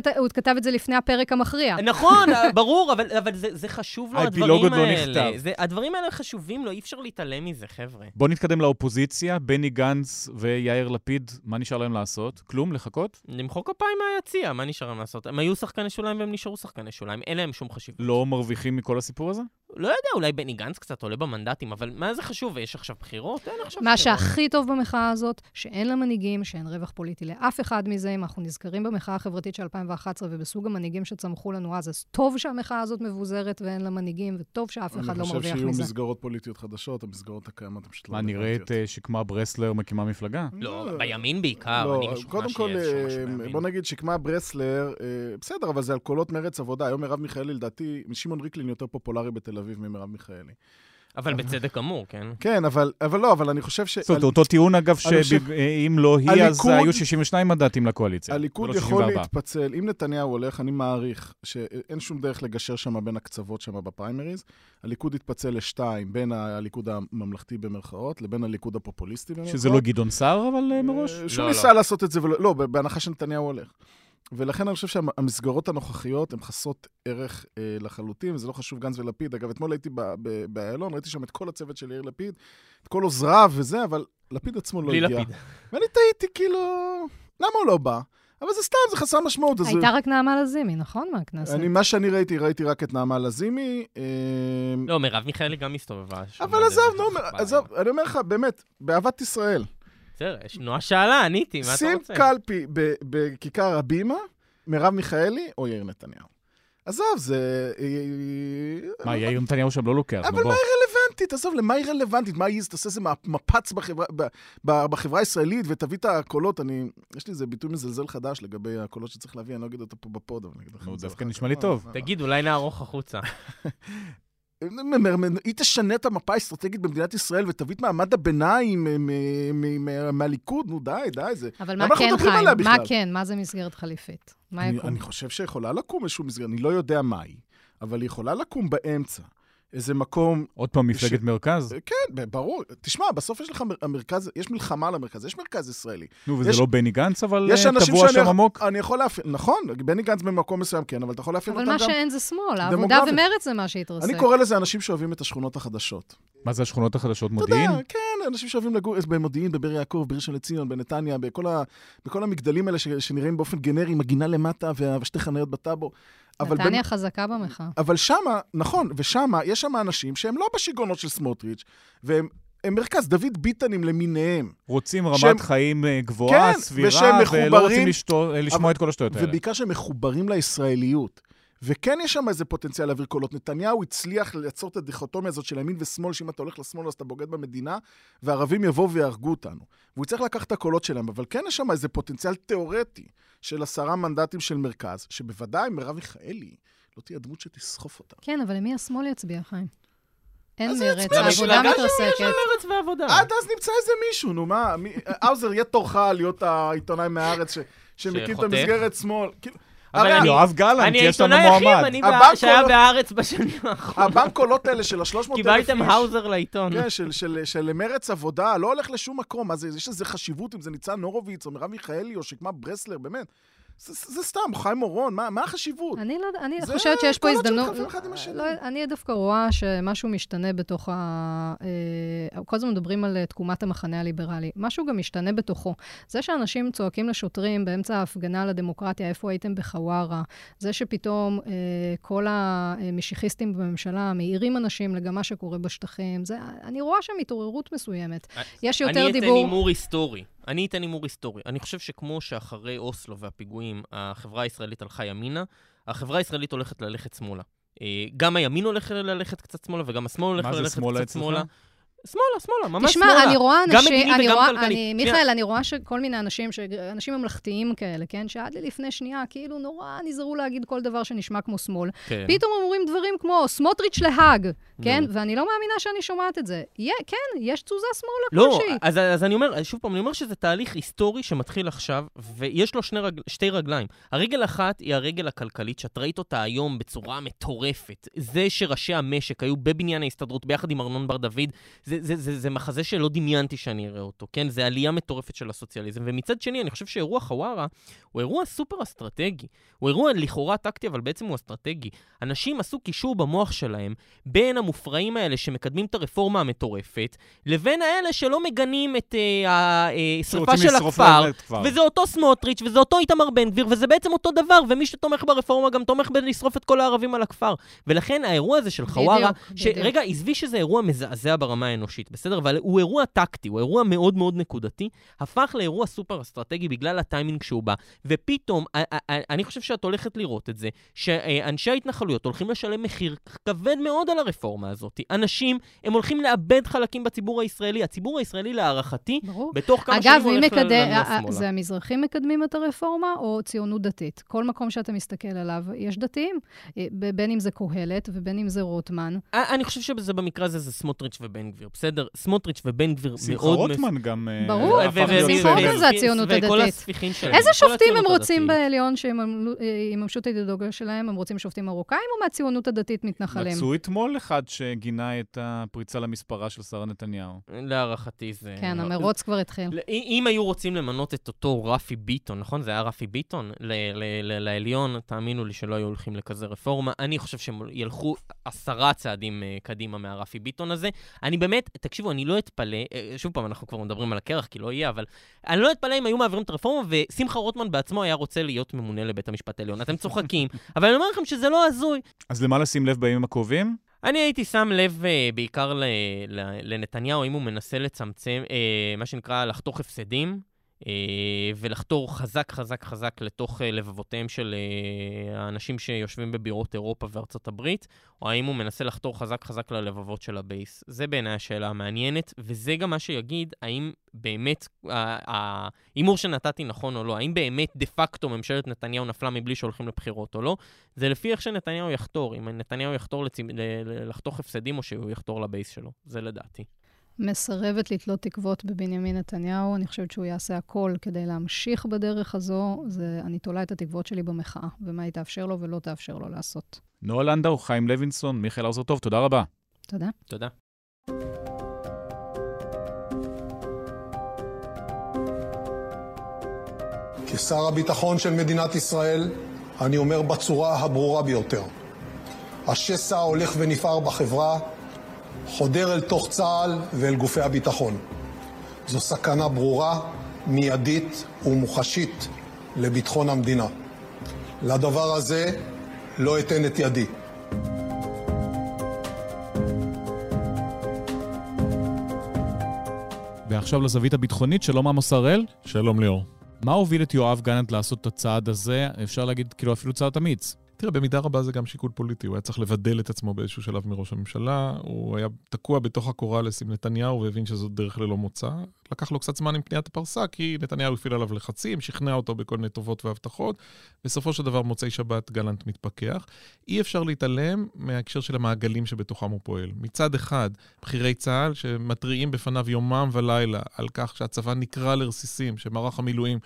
את, זה לפני הפרק המכריע. נכון, ברור, אבל, זה, חשוב לו, הדברים האפילוג עוד האלה. לא נכתב. זה, הדברים האלה חשובים לו, אי אפשר להתעלם מזה, חבר'ה. בוא נתקדם לאופוזיציה, בני גנץ ויאיר לפיד, מה נשאר להם לעשות? כלום? לחכות? למחוא כפיים מהיציע, מה נשאר להם לעשות? הם היו שחקני שוליים והם נשארו שחקני שוליים, אין להם שום חשיבות. לא מרוויחים מכל הסיפור הזה? לא יודע, אולי בני גנץ קצת עולה במנדטים, אבל מה זה חשוב? יש עכשיו בחירות? אין עכשיו מה בחירות. שהכי טוב במחאה הזאת, שאין לה מנהיגים, שאין רווח פוליטי לאף אחד מזה. אם אנחנו נזכרים במחאה החברתית של 2011 ובסוג המנהיגים שצמחו לנו אז, אז טוב שהמחאה הזאת מבוזרת ואין לה מנהיגים, וטוב שאף אחד לא אני מרוויח חושב שיהיו מזה. מסגרות פוליטיות חדשות, המסגרות הקיימות הן פשוט לא מה, רלוונטיות. אה, שקמה ברסלר מקימה מפלגה? לא, בימין בעיקר, אני משוכנע שיש אה, משהו בימין. בוא נגיד שקמה ברסלר, אה, בסדר, אבל זה על קולות מרץ עבודה. היום מרב מיכאלי, לדעתי, שמעון ריקלין יותר פופולרי בתל אביב ממרב מיכאלי. אבל בצדק גמור, כן? כן, אבל אבל לא, אבל אני חושב ש... זאת אומרת, אותו טיעון, אגב, שאם לא היא, אז הליכוד- היו 62 מנדטים לקואליציה. הליכוד יכול 64. להתפצל. אם נתניהו הולך, אני מעריך שאין שום דרך לגשר שם בין הקצוות שם בפריימריז. הליכוד יתפצל לשתיים, בין הליכוד הממלכתי במרכאות לבין הליכוד הפופוליסטי במרכאות. שזה לא גדעון סער, אבל אה, מראש? אה, שהוא לא, ניסה לעשות את זה, ולא, לא, בהנחה שנתניהו הולך. ולכן אני חושב שהמסגרות הנוכחיות הן חסרות ערך אה, לחלוטין, וזה לא חשוב גנץ ולפיד. אגב, אתמול הייתי באיילון, ראיתי שם את כל הצוות של יאיר לפיד, את כל עוזריו וזה, אבל לפיד עצמו לא בלי הגיע. לפיד. ואני תהיתי, כאילו, למה הוא לא בא? אבל זה סתם, זה חסר משמעות. אז הייתה רק נעמה לזימי, נכון? מהכנסת. אני, מה שאני ראיתי, ראיתי רק את נעמה לזימי. אה, לא, מרב מיכאלי גם הסתובבה. אבל עזוב, נו, שלך עזוב, אני אומר לך, באמת, באהבת ישראל. בסדר, יש- נועה שאלה, עניתי, מה אתה שים רוצה? קלפי ב- בכיכר הבימה, מרב מיכאלי או יאיר נתניהו. עזוב, זה... מה, יאיר נתניהו שם לא לוקח, נו אבל בוא. מה היא רלוונטית? עזוב, למה היא רלוונטית? מה היא, תעשה איזה מפץ בחברה, הישראלית ותביא את הקולות. אני, יש לי איזה ביטוי מזלזל חדש לגבי הקולות שצריך להביא, אני לא אגיד אותו פה בפוד, אבל אני אגיד לכם נו, את זה דווקא נשמע. לי טוב. תגיד, אולי נערוך החוצה. היא תשנה את המפה האסטרטגית במדינת ישראל ותביא את מעמד הביניים מ- מהליכוד, נו די, די, זה... אבל מה כן, חיים? מה? כן? מה זה מסגרת חליפית? מה אני, יקום? אני חושב שיכולה לקום איזשהו מסגרת, אני לא יודע מה היא, אבל היא יכולה לקום באמצע. איזה מקום, עוד פעם מפלגת מרכז? כן, ב- ברור. תשמע, בסוף יש לך מר- המרכז, יש מלחמה על המרכז, יש מרכז ישראלי. נו, וזה יש- לא בני גנץ, אבל יש אה, אנשים טבוע שאני שם יכול- עמוק? אני יכול לאפיין, נכון, בני גנץ במקום מסוים כן, אבל אתה יכול אבל אותם מה גם... שאין זה שמאל, העבודה דמוגרפית. ומרץ זה מה שהתרסק. אני קורא לזה אנשים שאוהבים את השכונות החדשות. מה זה השכונות החדשות? אתה מודיעין? יודע, כן, אנשים שאוהבים לגור במודיעין, בבאר יעקב, בראשון לציון, בנתניה, בכל, ה, בכל המגדלים האלה ש, שנראים באופן גנרי, עם הגינה למטה ושתי חניות בטאבו. אבל נתניה חזקה במחאה. אבל שמה, נכון, ושמה, יש שם אנשים שהם לא בשיגעונות של סמוטריץ', והם הם מרכז דוד ביטנים למיניהם. רוצים רמת שהם- חיים אה, גבוהה, כן, סבירה, ושהם ולא רוצים לשתו- לשמוע אבל- את כל השטויות האלה. ובעיקר שהם מחוברים לישראליות. וכן יש שם איזה פוטנציאל להעביר קולות. נתניהו הצליח ליצור את הדיכוטומיה הזאת של ימין ושמאל, שאם אתה הולך לשמאל אז אתה בוגד במדינה, וערבים יבואו ויהרגו אותנו. והוא צריך לקחת את הקולות שלהם, אבל כן יש שם איזה פוטנציאל תיאורטי של עשרה מנדטים של מרכז, שבוודאי מרב מיכאלי לא תהיה דמות שתסחוף אותה. כן, אבל למי השמאל יצביע, חיים? אין מרץ, העבודה מתרסקת. מרץ ועבודה. עד אז נמצא איזה מישהו, נו מה, האוזר, יהיה תורך להיות העיתונאי מהארץ שמקים את. המסגרת שמאל. כאילו, הרי אני- יואב גלנט, אני יש לנו העיתונאי הכי מועמד. ימני שהיה בהארץ בשנים האחרונות. הבנק קולות האלה של ה-300 אלף איש. קיבלתם האוזר לעיתון. כן, של, של, של מרץ עבודה, לא הולך לשום מקום. יש לזה חשיבות אם זה ניצן הורוביץ, או מרב מיכאלי, או שקמה ברסלר, באמת. זה, זה, זה סתם, חיים אורון, מה, מה החשיבות? אני לא יודעת, אני זה חושבת שיש פה הזדמנות... שמתחלפים אחד עם השני. לא, אני דווקא רואה שמשהו משתנה בתוך ה... אה, כל הזמן מדברים על תקומת המחנה הליברלי. משהו גם משתנה בתוכו. זה שאנשים צועקים לשוטרים באמצע ההפגנה לדמוקרטיה, איפה הייתם בחווארה, זה שפתאום אה, כל המשיחיסטים בממשלה מעירים אנשים לגבי מה שקורה בשטחים, זה, אני רואה שם התעוררות מסוימת. יש יותר אני דיבור... אני אתן הימור היסטורי. אני אתן הימור היסטורי. אני חושב שכמו שאחרי אוסלו והפיגועים, החברה הישראלית הלכה ימינה, החברה הישראלית הולכת ללכת שמאלה. אה, גם הימין הולך ללכת קצת שמאלה, וגם השמאל הולך ללכת קצת שמאלה. מה זה שמאלה אצלך? שמאלה, שמאלה, ממש תשמע, שמאלה. תשמע, אני רואה אנשים... וגם רואה. אני, מיכאל, אני רואה שכל מיני אנשים. אנשים ממלכתיים כאלה, כן? שעד לפני שנייה, כאילו נורא נזהרו להגיד כל דבר שנשמע כמו שמאל. כן. פתאום אומרים דברים כמו סמוטריץ' להאג, כן? ואני לא מאמינה שאני שומעת את זה. יה, כן, יש תזוזה שמאלה לא, כלשהי. אז, אז אני אומר, שוב פעם, אני אומר שזה תהליך היסטורי שמתחיל עכשיו, ויש לו שני רג... שתי רגליים. הרגל אחת היא הרגל הכלכלית, שאת ראית אותה היום בצורה מטורפת. זה שראשי המשק היו בבניין ההסתדרות ביחד עם ארנון בר דוד, זה, זה, זה, זה מחזה שלא דמיינתי שאני אראה אותו, כן? זה עלייה מטורפת של הסוציאליזם. ומצד שני, אני חושב שאירוע חווארה הוא אירוע סופר אסטרטגי. הוא אירוע לכאורה טקטי, אבל בעצם הוא אסטרטגי. אנשים עשו קישור במוח שלהם בין המופרעים האלה שמקדמים את הרפורמה המטורפת, לבין האלה שלא מגנים את השרפה של הכפר, וזה אותו סמוטריץ', וזה אותו איתמר בן גביר, וזה בעצם אותו דבר, ומי שתומך ברפורמה גם תומך בלשרוף את כל הערבים על הכפר. ולכן האירוע הזה של חווארה, רגע, עזבי שזה אירוע מזעזע ברמה האנושית, בסדר? אבל הוא אירוע טקטי, הוא אירוע מאוד מאוד נקודתי, הפך לאירוע סופר אסטרטגי בגלל הטיימינג שהוא בא. ופתאום, אני חושב שאת הולכת לראות את זה, שאנשי ההתנחלויות הולכים לשלם מחיר כבד מאוד על הרפורמה הזאת. אנשים, הם הולכים לאבד חלקים בציבור הישראלי. הציבור הישראלי, להערכתי, ברור. בתוך כמה אגב, שנים הולך מקד... שמאלה. זה המזרחים מקדמים את הרפורמה, או ציונות דתית? כל מקום שאתה מסתכל עליו, יש דתיים. בין אם זה קהלת ובין אם זה רוטמן. אני חושב שזה במקרה הזה זה סמוטריץ' ובן גביר, בסדר? סמוטריץ' ובן גביר מאוד... שמחה רוטמן גם... אה, ברור, שמחה רוטמן זה הציונות הדתית. וכל הספיחים שלהם. איזה שופטים הם רוצים בעליון שיממשו את האידיאולוגיה שלהם? הם רוצים שופטים מרוקאים או מהציונות הדתית מתנחלים? מצאו אתמול אחד שגינה את הפריצה למספרה של שרה נתניהו. להערכתי זה... כן, המרוץ כבר התחיל. אם היו רוצים למנות את אותו רפי ביטון, נכון? זה היה רפי ביטון? לעליון, תאמינו לי שלא היו הולכים לכזה רפורמה. אני חושב שהם ילכו עשרה צעדים אה, קדימה מהרפי ביטון הזה. אני באמת, תקשיבו, אני לא אתפלא, אה, שוב פעם, אנחנו כבר מדברים על הקרח, כי לא יהיה, אבל אני לא אתפלא אם היו מעבירים את הרפורמה, ושמחה רוטמן בעצמו היה רוצה להיות ממונה לבית המשפט העליון. אתם צוחקים, אבל אני אומר לכם שזה לא הזוי. אז למה לשים לב בימים הקרובים? אני הייתי שם לב uh, בעיקר ל, ל, לנתניהו, אם הוא מנסה לצמצם, uh, מה שנקרא, לחתוך הפסדים, ולחתור חזק חזק חזק לתוך uh, לבבותיהם של uh, האנשים שיושבים בבירות אירופה וארצות הברית, או האם הוא מנסה לחתור חזק חזק ללבבות של הבייס. זה בעיניי השאלה המעניינת, וזה גם מה שיגיד האם באמת, ההימור שנתתי נכון או לא, האם באמת דה פקטו ממשלת נתניהו נפלה מבלי שהולכים לבחירות או לא, זה לפי איך שנתניהו יחתור, אם נתניהו יחתור לצ... לחתוך הפסדים או שהוא יחתור לבייס שלו, זה לדעתי. מסרבת לתלות תקוות בבנימין נתניהו. אני חושבת שהוא יעשה הכל כדי להמשיך בדרך הזו. זה, אני תולה את התקוות שלי במחאה, ומה היא תאפשר לו ולא תאפשר לו לעשות. נועה לנדאו, חיים לוינסון, מיכאל ארזר טוב, תודה רבה. תודה. תודה. כשר הביטחון של מדינת ישראל, אני אומר בצורה הברורה ביותר: השסע ההולך ונפער בחברה חודר אל תוך צה"ל ואל גופי הביטחון. זו סכנה ברורה, מיידית ומוחשית לביטחון המדינה. לדבר הזה לא אתן את ידי. ועכשיו לזווית הביטחונית, שלום עמוס הראל. שלום ליאור. מה הוביל את יואב גלנט לעשות את הצעד הזה? אפשר להגיד כאילו אפילו צעד אמיץ. תראה, במידה רבה זה גם שיקול פוליטי. הוא היה צריך לבדל את עצמו באיזשהו שלב מראש הממשלה, הוא היה תקוע בתוך הקוראלס עם נתניהו והבין שזאת דרך ללא מוצא. לקח לו קצת זמן עם פניית הפרסה, כי נתניהו הפעיל עליו לחצים, שכנע אותו בכל מיני טובות והבטחות. בסופו של דבר, מוצאי שבת גלנט מתפכח. אי אפשר להתעלם מההקשר של המעגלים שבתוכם הוא פועל. מצד אחד, בכירי צה"ל שמתריעים בפניו יומם ולילה על כך שהצבא נקרע לרסיסים, שמערך המילואים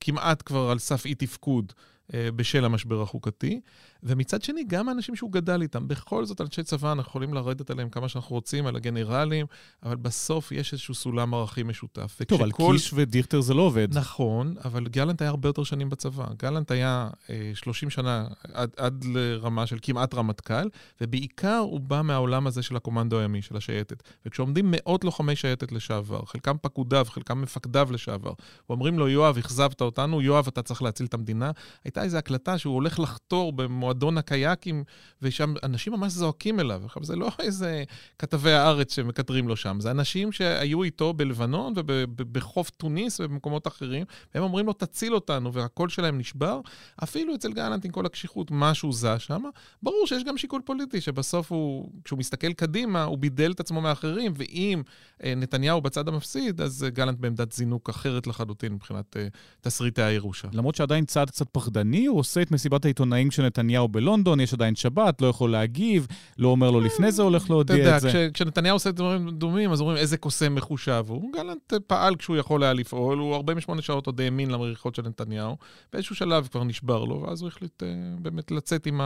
כמעט כבר על סף אי תפקוד. בשל המשבר החוקתי. ומצד שני, גם האנשים שהוא גדל איתם. בכל זאת, אנשי צבא, אנחנו יכולים לרדת עליהם כמה שאנחנו רוצים, על הגנרלים, אבל בסוף יש איזשהו סולם ערכים משותף. טוב, על וכשכל- קיש ודיכטר זה לא עובד. נכון, אבל גלנט היה הרבה יותר שנים בצבא. גלנט היה אה, 30 שנה עד, עד לרמה של כמעט רמטכ"ל, ובעיקר הוא בא מהעולם הזה של הקומנדו הימי, של השייטת. וכשעומדים מאות לוחמי שייטת לשעבר, חלקם פקודיו, חלקם מפקדיו לשעבר, ואומרים לו, יואב, אכזבת אותנו, יואב, אתה צריך להציל את המדינה, הייתה איזו הקלטה שהוא הולך לחתור במועדון הקייקים, ושם אנשים ממש זועקים אליו. עכשיו, זה לא איזה כתבי הארץ שמקטרים לו שם, זה אנשים שהיו איתו בלבנון ובחוף תוניס ובמקומות אחרים, והם אומרים לו, תציל אותנו, והקול שלהם נשבר. אפילו אצל גלנט, עם כל הקשיחות, משהו זז שם. ברור שיש גם שיקול פוליטי, שבסוף הוא, כשהוא מסתכל קדימה, הוא בידל את עצמו מאחרים, ואם אה, נתניהו בצד המפסיד, אז אה, גלנט בעמדת זינוק אחרת לחלוטין מבחינת אה, תסריטי הירושה. למרות שעדיין צעד קצת פחדני, הוא עושה את מסיבת העיתונאים של נתניהו בלונדון, יש עדיין שבת, לא יכול להגיב, לא אומר לו לפני זה הולך אתה להודיע יודע, את זה. כש, כשנתניהו עושה דברים דומים, אז אומרים איזה קוסם מחושב הוא. גלנט אה, פעל כשהוא יכול היה לפעול, הוא 48 שעות עוד האמין למריחות של נתניהו. באיזשהו שלב כבר נשבר לו, ואז הוא החליט אה, באמת לצאת עם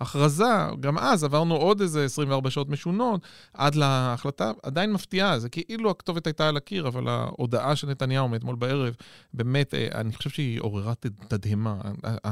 ההכרזה. גם אז עברנו עוד איזה 24 שעות משונות, עד להחלטה עדיין מפתיעה, זה כאילו הכתובת הייתה על הקיר, אבל ההודעה של נתניהו מאתמול בערב, באמת, אה, אני חושב שהיא עוררה תדהמה.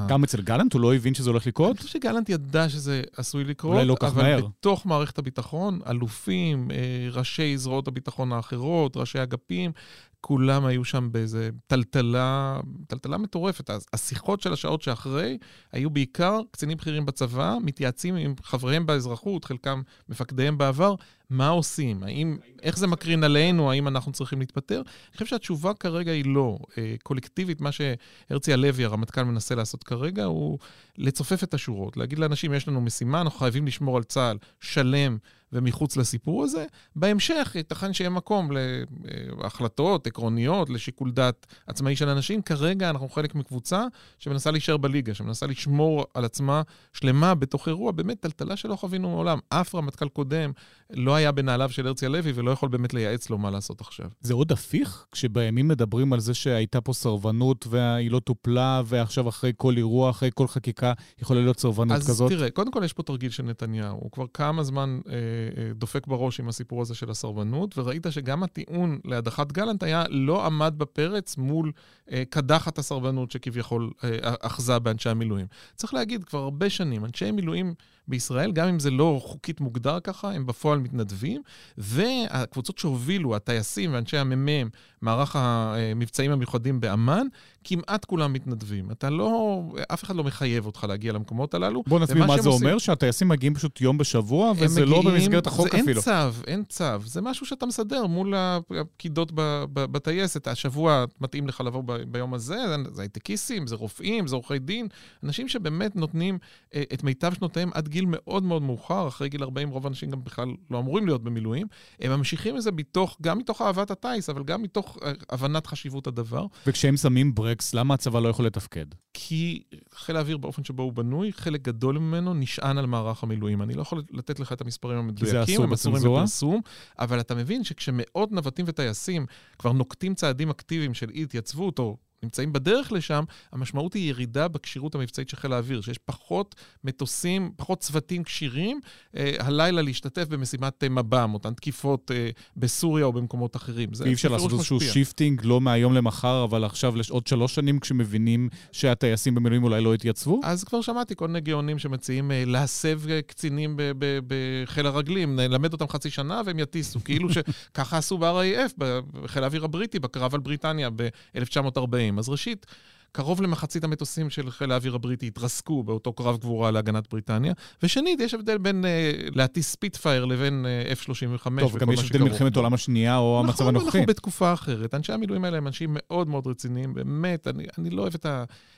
גם אצל גלנט הוא לא הבין שזה הולך לקרות? חושב שגלנט ידע שזה עשוי לקרות, אולי לא כך אבל מהר. בתוך מערכת הביטחון, אלופים, אה, ראשי זרועות הביטחון האחרות, ראשי אגפים, כולם היו שם באיזה טלטלה, טלטלה מטורפת. אז השיחות של השעות שאחרי היו בעיקר קצינים בכירים בצבא, מתייעצים עם חבריהם באזרחות, חלקם מפקדיהם בעבר, מה עושים? האם, איך זה מקרין עלינו? האם אנחנו צריכים להתפטר? אני חושב שהתשובה כרגע היא לא. אה, קולקטיבית, מה שהרצי הלוי, הרמטכ"ל, מנסה לעשות כרגע, הוא לצופף את השורות, להגיד לאנשים, יש לנו משימה, אנחנו חייבים לשמור על צה"ל שלם ומחוץ לסיפור הזה. בהמשך, ייתכן שיהיה מקום להחלטות עקרוניות, לשיקול דעת עצמאי של אנשים. כרגע אנחנו חלק מקבוצה שמנסה להישאר בליגה, שמנסה לשמור על עצמה שלמה בתוך אירוע, באמת טלטלה שלא חווינו מעולם. אף רמטכ"ל קודם לא היה בנעליו של הרצי הלוי ולא יכול באמת לייעץ לו מה לעשות עכשיו. זה עוד הפיך? כשבימים מדברים על זה שהייתה פה סרבנות והיא לא טופלה, ועכשיו אחרי כל אירוע, אחרי כל חקיקה, יכולה להיות סרבנות אז כזאת? תראה, קודם כל יש פה תרגיל של נתניהו. הוא כבר כמה זמן אה, אה, דופק בראש עם הסיפור הזה של הסרבנות, וראית שגם הטיעון להדחת גלנט היה לא עמד בפרץ מול אה, קדחת הסרבנות שכביכול אה, אחזה באנשי המילואים. צריך להגיד, כבר הרבה שנים, אנשי מילואים בישראל, גם אם זה לא חוקית מוגדר ככה, הם בפועל מתנדבים, והקבוצות שהובילו, הטייסים ואנשי המ"מ, מערך המבצעים המיוחדים באמ"ן, כמעט כולם מתנדבים. אתה לא, אף אחד לא מחייב אותך להגיע למקומות הללו. בוא נסביר מה זה עושים- אומר, שהטייסים מגיעים פשוט יום בשבוע, וזה לא מגיעים- במסגרת החוק זה אפילו. אין צו, אין צו. זה משהו שאתה מסדר מול הפקידות בטייסת. השבוע מתאים לך לבוא ב- ביום הזה, זה- הייטקיסטים, זה רופאים, זה עורכי דין, אנשים שבאמת נותנים אה, את מיטב שנותיהם עד גיל מאוד מאוד מאוחר, אחרי גיל 40 רוב האנשים גם בכלל לא אמורים להיות במילואים. הם ממשיכים את זה מתוך, גם מתוך אהבת הטיס, אבל גם מתוך הבנת חשיבות הדבר. וכשהם שמים ברקס, למה הצבא לא יכול לתפקד? כי חיל האוויר באופן שבו הוא בנוי, חלק גדול ממנו נשען על מערך המילואים. אני לא יכול לתת לך את המספרים המדויקים, הם אסורים? בפרסום, אבל אתה מבין שכשמאות נווטים וטייסים כבר נוקטים צעדים אקטיביים של אי התייצבות, או נמצאים בדרך לשם, המשמעות היא ירידה בכשירות המבצעית של חיל האוויר, שיש פחות מטוסים, פחות צוותים כשירים אה, הלילה להשתתף במשימת אה, מב"ם, אותן תקיפות אה, בסוריה או במקומות אחרים. אי אפשר לעשות איזשהו. shifting, לא מהיום למחר, אבל עכשיו לעוד שלוש שנים, כשמבינים שהטייסים במילואים אולי לא יתייצבו? אז כבר שמעתי כל מיני גאונים שמציעים אה, להסב אה, קצינים בחיל הרגלים, ללמד אותם חצי שנה והם יטיסו, כאילו שככה עשו ב-RAF, בחיל האוויר הבריטי, בקרב על בריטניה ב-1940. אז ראשית, קרוב למחצית המטוסים של חיל האוויר הבריטי התרסקו באותו קרב גבורה להגנת בריטניה. ושנית, יש הבדל בין אה, להטיס ספיטפייר לבין אה, F-35 טוב, גם יש הבדל מלחמת. העולם השנייה או המצב נכון, הנוכחי. אנחנו בתקופה אחרת. אנשי המילואים האלה הם אנשים מאוד מאוד רציניים, באמת, אני, אני לא אוהב את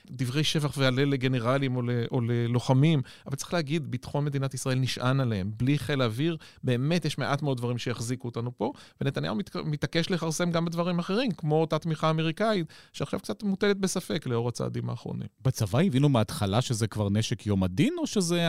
הדברי שבח והלל לגנרלים או, ל, או ללוחמים, אבל צריך להגיד, ביטחון מדינת ישראל נשען עליהם. בלי חיל האוויר, באמת יש מעט מאוד דברים שיחזיקו אותנו פה, ונתניהו מת, מתעקש לכרסם גם בדברים אחרים, כמו אותה תמיכה אמריקאית, שעכשיו קצת מוטלת בספק לאור הצעדים האחרונים. בצבא הבינו מההתחלה שזה כבר נשק יום הדין, או שזה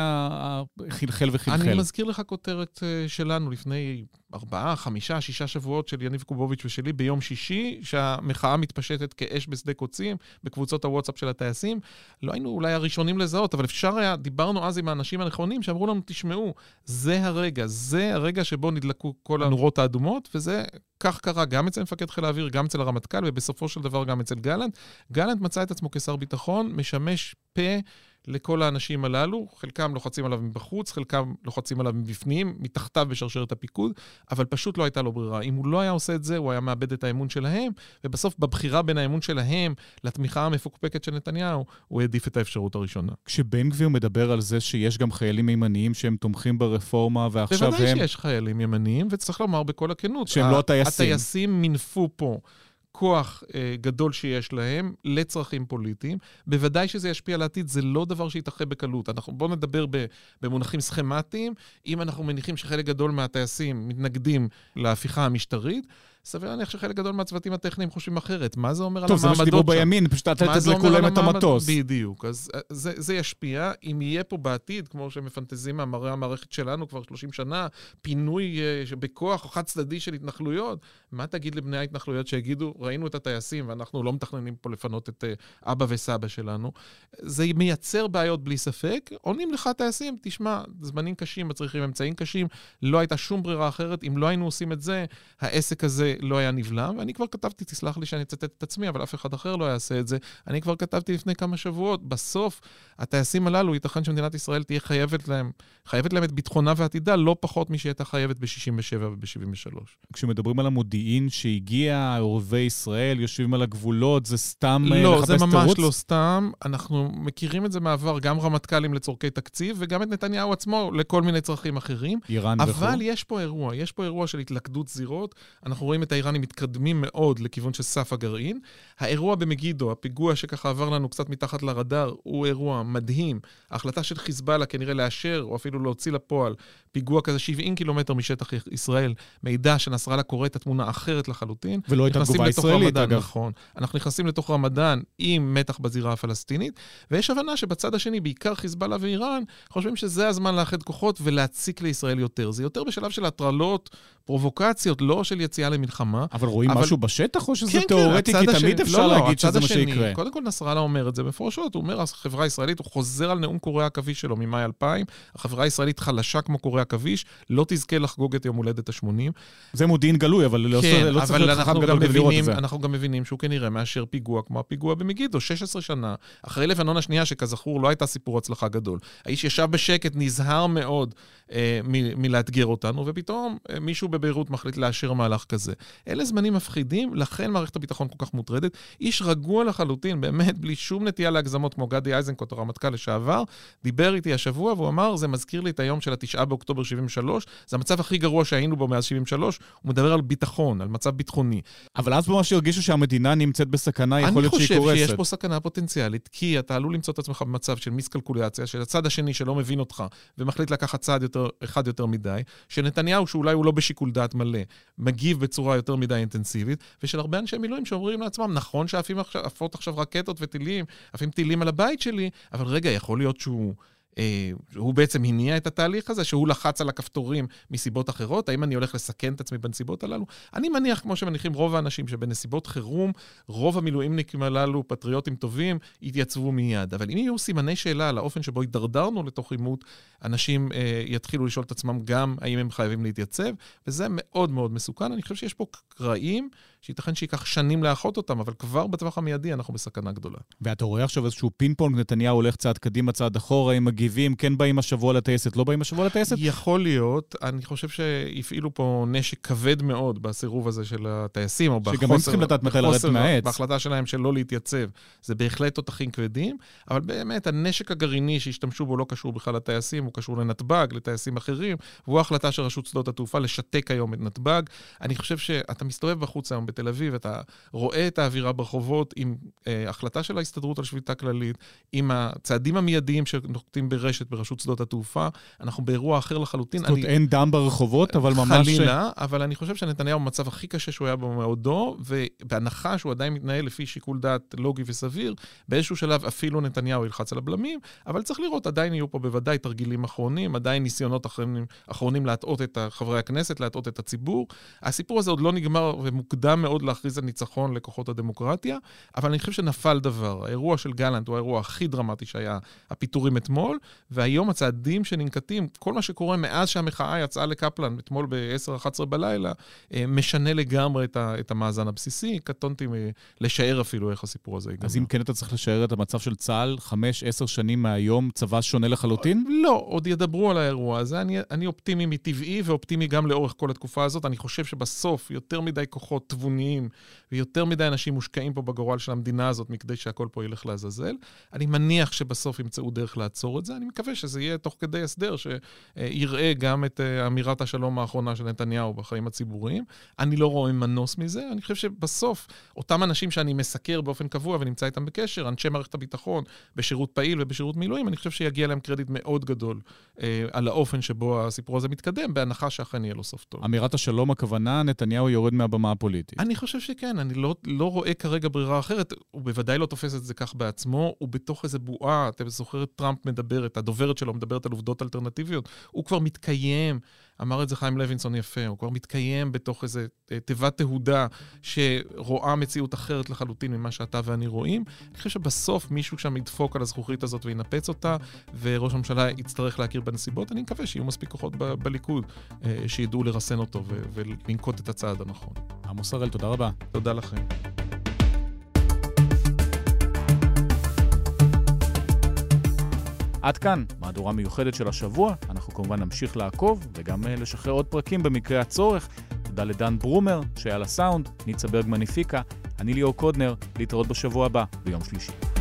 חלחל וחלחל? אני מזכיר לך כותרת אה, שלנו לפני ארבעה, חמישה, שישה שבועות של יניב קובוביץ' ושלי ביום שישי, שהמחאה מתפשטת כאש בשדה קוצים בקבוצות הוואטסאפ של הטייסים. לא היינו אולי הראשונים לזהות, אבל אפשר היה, דיברנו אז עם האנשים הנכונים שאמרו לנו, תשמעו, זה הרגע, זה הרגע שבו נדלקו כל הנורות האדומות, וזה, כך קרה גם אצל מפקד חיל האוויר, גם אצל הרמטכ"ל, ובסופו של דבר גם אצל גלנט. גלנט מצא את עצמו כשר ביטחון, משמש פה לכל האנשים הללו, חלקם לוחצים עליו מבחוץ, חלקם לוחצים עליו מבפנים, מתחתיו בשרשרת הפיקוד, אבל פשוט לא הייתה לו ברירה. אם הוא לא היה עושה את זה, הוא היה מאבד את האמון שלהם, ובסוף בבחירה בין האמון שלהם לתמיכה המפוקפקת של נתניהו, הוא העדיף את האפשרות הראשונה. כשבן גביר מדבר על זה שיש גם חיילים ימניים שהם תומכים ברפורמה, ועכשיו בוודאי הם... שיש חיילים ימניים, וצריך לומר בכל הכנות. שהם לא הטייסים. הטייסים מינפו פה. כוח אה, גדול שיש להם לצרכים פוליטיים. בוודאי שזה ישפיע על העתיד, זה לא דבר שיתאחה בקלות. אנחנו, בואו נדבר במונחים סכמטיים. אם אנחנו מניחים שחלק גדול מהטייסים מתנגדים להפיכה המשטרית, סביר להניח שחלק גדול מהצוותים הטכניים חושבים אחרת. מה זה אומר על טוב, המעמדות זה מה שדיברו בימין, פשוט להם על את המטוס. בדיוק. אז אה, זה, זה ישפיע. אם יהיה פה בעתיד, כמו שמפנטזים מאמרי המערכת שלנו כבר 30 שנה, פינוי אה, בכוח חד צדדי של התנחלויות, מה תגיד לבני ההתנחלויות שיגידו, ראינו את הטייסים ואנחנו לא מתכננים פה לפנות את אה, אבא וסבא שלנו? זה מייצר בעיות בלי ספק. עונים לך הטייסים, תשמע, זמנים קשים מצריכים אמצעים קשים, לא הייתה שום ברירה אחרת. אם לא היינו עושים את זה, העסק הזה לא היה נבלם. ואני כבר כתבתי, תסלח לי שאני אצטט את עצמי, אבל אף אחד אחר לא יעשה את זה. אני כבר כתבתי לפני כמה שבועות, בסוף הטייסים הללו, ייתכן שמדינת ישראל תהיה חייבת להם, חייבת להם את ביטחונה ועתידה, לא פחות משהיא הייתה חייבת ב-67 וב-73. כשמדברים על המודיעין שהגיע, אויבי ישראל יושבים על הגבולות, זה סתם אה, לא, לחפש זה ממש תירוץ? לא סתם. אנחנו מכירים את זה מעבר, גם רמטכ"לים לצורכי תקציב, וגם את נתניהו עצמו לכל מיני צרכים אחרים. איראן וכו'. אבל יש פה אירוע, יש פה אירוע של התלכדות זירות. אנחנו רואים את האיראנים מתקדמים מאוד לכיוון של סף הגרעין. האירוע במגידו, הפיגוע שככה עבר לנו קצת מתחת לרדאר, הוא אירוע מדהים. ההחלטה של חיזבאללה כנראה לאשר, או אפילו להוציא לפועל, פיגוע כזה 70 קילומטר משטח ישראל, מידע שנסראללה קורא את התמונה אחרת לחלוטין. ולא הייתה תגובה ישראלית, רמדאן, אגב. נכון. אנחנו נכנסים לתוך רמדאן עם מתח בזירה הפלסטינית, ויש הבנה שבצד השני, בעיקר חיזבאללה ואיראן, חושבים שזה הזמן לאחד כוחות ולהציק לישראל יותר. זה יותר בשלב של הטרלות, פרובוקציות, לא של יציאה למלחמה. אבל רואים אבל- משהו בשטח, או שזה כן, כן, תיאורטי? הצד כי השני- תמיד לא, אפשר לא, להגיד הצד שזה מה השני- שיקרה. קודם כל, נסראללה אומר את זה מפורשות, הוא אומר, החברה הישראלית, הוא חוזר על נאום קורי העכביש שלו ממאי 2000, החברה הישראלית חלשה כמו קורי עכביש, לא תזכה לחגוג את יום הולדת ה-80. זה מודיעין גלוי, אבל לא כן, לא צריך אבל להיות חכם גדול כדי לראות את זה. אנחנו גם מבינים שהוא כנראה מאשר פיגוע כמו הפיגוע במגידו, 16 שנה, אחרי לבנון השנייה, שכזכור לא הייתה סיפור הצלחה גדול. האיש ישב בשקט, נזהר מאוד אה, מלאתגר אותנו, ופתאום אה, מישהו בביירות מחליט לאשר מהלך כזה. אלה זמנים מפחידים, לכן מערכת הביטחון כל כך מוטרדת. איש רגוע לחלוטין, באמת, בלי שום נטייה להגזמות, כמו גדי איזנקוט, הרמטכ"ל לשעבר, דיבר איתי השבוע והוא אמר, זה מזכיר לי את היום של התשעה באוקטובר 73, זה המצב הכי גרוע שהיינו בו מאז 73, הוא מדבר על ביטחון, על מצב ביטחוני. אבל אז ממש הרגישו שהמדינה נמצאת בסכנה, יכול להיות שהיא אני חושב שיש קורסת. פה סכנה פוטנציאלית, כי אתה עלול למצוא את עצמך במצב של מיסקלקולציה, של הצד השני שלא מבין אותך ומחליט לקחת צעד יותר, אחד יותר מדי, של נתניהו, שאולי הוא לא בשיקול דעת מלא, מגיב בצורה יותר מדי אינטנסיבית, ושל הרבה אנשי מילואים שאומרים לעצמם, נכון שעפים עכשיו, עכשיו רקטות וטילים, עפים טילים על הבית שלי, אבל רגע, יכול להיות שהוא... אה, הוא בעצם הניע את התהליך הזה, שהוא לחץ על הכפתורים מסיבות אחרות? האם אני הולך לסכן את עצמי בנסיבות הללו? אני מניח, כמו שמניחים רוב האנשים, שבנסיבות חירום, רוב המילואימניקים הללו, פטריוטים טובים, יתייצבו מיד. אבל אם יהיו סימני שאלה על האופן שבו הידרדרנו לתוך עימות, אנשים אה, יתחילו לשאול את עצמם גם האם הם חייבים להתייצב, וזה מאוד מאוד מסוכן. אני חושב שיש פה קרעים שייתכן שייקח שנים לאחות אותם, אבל כבר בטווח המיידי אנחנו בסכנה גדולה. ואתה רואה עכשיו איזשהו פינג פונג, נתניהו הולך צעד קדימה, צעד אחורה, הם מגיבים, כן באים השבוע לטייסת, לא באים השבוע לטייסת? יכול להיות, אני חושב שהפעילו פה נשק כבד מאוד בסירוב הזה של הטייסים, או בחוסר... שגם הם צריכים לדעת מתי לרדת מהעץ. בהחלטה שלהם של לא להתייצב. זה בהחלט תותחים כבדים, אבל באמת, הנשק הגרעיני שהשתמשו בו לא קשור בכלל לטייסים, הוא קשור לנתב"ג, לטייסים אחרים, והוא ההחלטה של רשות שדות התעופה לשתק היום את נתב"ג. אני חושב שאתה מסתובב בחוץ היום בתל אביב, אתה רואה את האווירה ברחובות עם אה, החלטה של ההסתדרות על שביתה כללית, עם הצעדים המיידיים שנוקטים ברשת ברשות שדות התעופה, אנחנו באירוע אחר לחלוטין. זאת אומרת, אני... אין דם ברחובות, אבל ממש... חלילה, אבל אני חושב שנתניהו במצב הכי קשה שהוא היה במאודו, ובהנחה שהוא עדיין מתנהל לפי שיקול דעת לוגי וסביר, באיזשהו שלב אפילו נתניהו ילחץ על הבלמים, אבל צריך לראות, עדיין יהיו פה בוודאי תרגילים אחרונים, עדיין ניסיונות אחרונים, אחרונים להטעות את חברי הכנסת, להטעות את הציבור. הסיפור הזה עוד לא נגמר, ומוקדם מאוד להכריז על ניצחון לכוחות הדמוקרטיה, אבל אני חושב שנפל דבר. האירוע של גלנט הוא האירוע הכי דרמטי שהיה הפיטורים אתמול, והיום הצעדים שננקטים, כל מה שקורה מאז שהמחאה יצאה לקפלן, אתמול ב-10-11 בלילה, אה, משנה לגמרי את, ה- את המאזן הבסיסי. קטונתי מלשער אפילו איך הסיפור הזה ייגמר. אז אם כן אתה צריך לשער את המצב של צה"ל, 5-10 שנים מהיום, צבא שונה לחלוטין? לא, עוד ידברו על האירוע הזה. אני, אני אופטימי מטבעי ואופטימי גם לאורך כל התקופה הזאת. אני חושב שבסוף יותר מדי כוחות תבוניים ויותר מדי אנשים מושקעים פה בגורל של המדינה הזאת מכדי שהכל פה ילך לעזאזל. אני מניח שבסוף ימצאו דרך לעצור את זה. אני מקווה שזה יהיה תוך כדי הסדר שיראה גם את אה, אמירת השלום האחרונה של נתניהו בחיים הציבוריים. אני לא רואה מנוס מזה. אני חושב שבסוף, אותם אנשים שאני מסקר באופן קבוע ונמצא איתם בקשר, אנשי מערכת הביטחון, בשירות פעיל ובשירות מילואים, אני חושב שיגיע להם קרדיט מאוד גדול אה, על האופן שבו הסיפור הזה מתקדם, בהנחה שאכן יהיה לו סוף טוב. אמירת השלום הכוונה, נתניהו יורד מהבמה הפוליטית. אני חושב שכן, אני לא, לא רואה כרגע ברירה אחרת. הוא בוודאי לא תופס את זה כך בעצמו, הוא בתוך איזה בועה, אתה זוכר את טראמפ מדברת, הדוברת שלו מדברת על עובדות אלטרנטיביות, הוא כבר מתקיים, אמר את זה חיים לוינסון יפה, הוא כבר מתקיים בתוך איזה אה, תיבת תהודה שרואה מציאות אחרת לחלוטין ממה שאתה ואני רואים. אני חושב שבסוף מישהו שם ידפוק על הזכוכית הזאת וינפץ אותה, וראש הממשלה יצטרך להכיר בנסיבות. אני מקווה שיהיו מספיק כוחות ב- בליכוד אה, שידעו לרסן אותו ו- ולנקוט את הצעד הנכון. עמוס הראל, תודה רבה. תודה לכם. עד כאן, מהדורה מיוחדת של השבוע. אנחנו כמובן נמשיך לעקוב וגם אה, לשחרר עוד פרקים במקרה הצורך. תודה לדן ברומר, שהיה לסאונד, ניצה ברגמן הפיקה. אני ליאור קודנר, להתראות בשבוע הבא, ביום שלישי.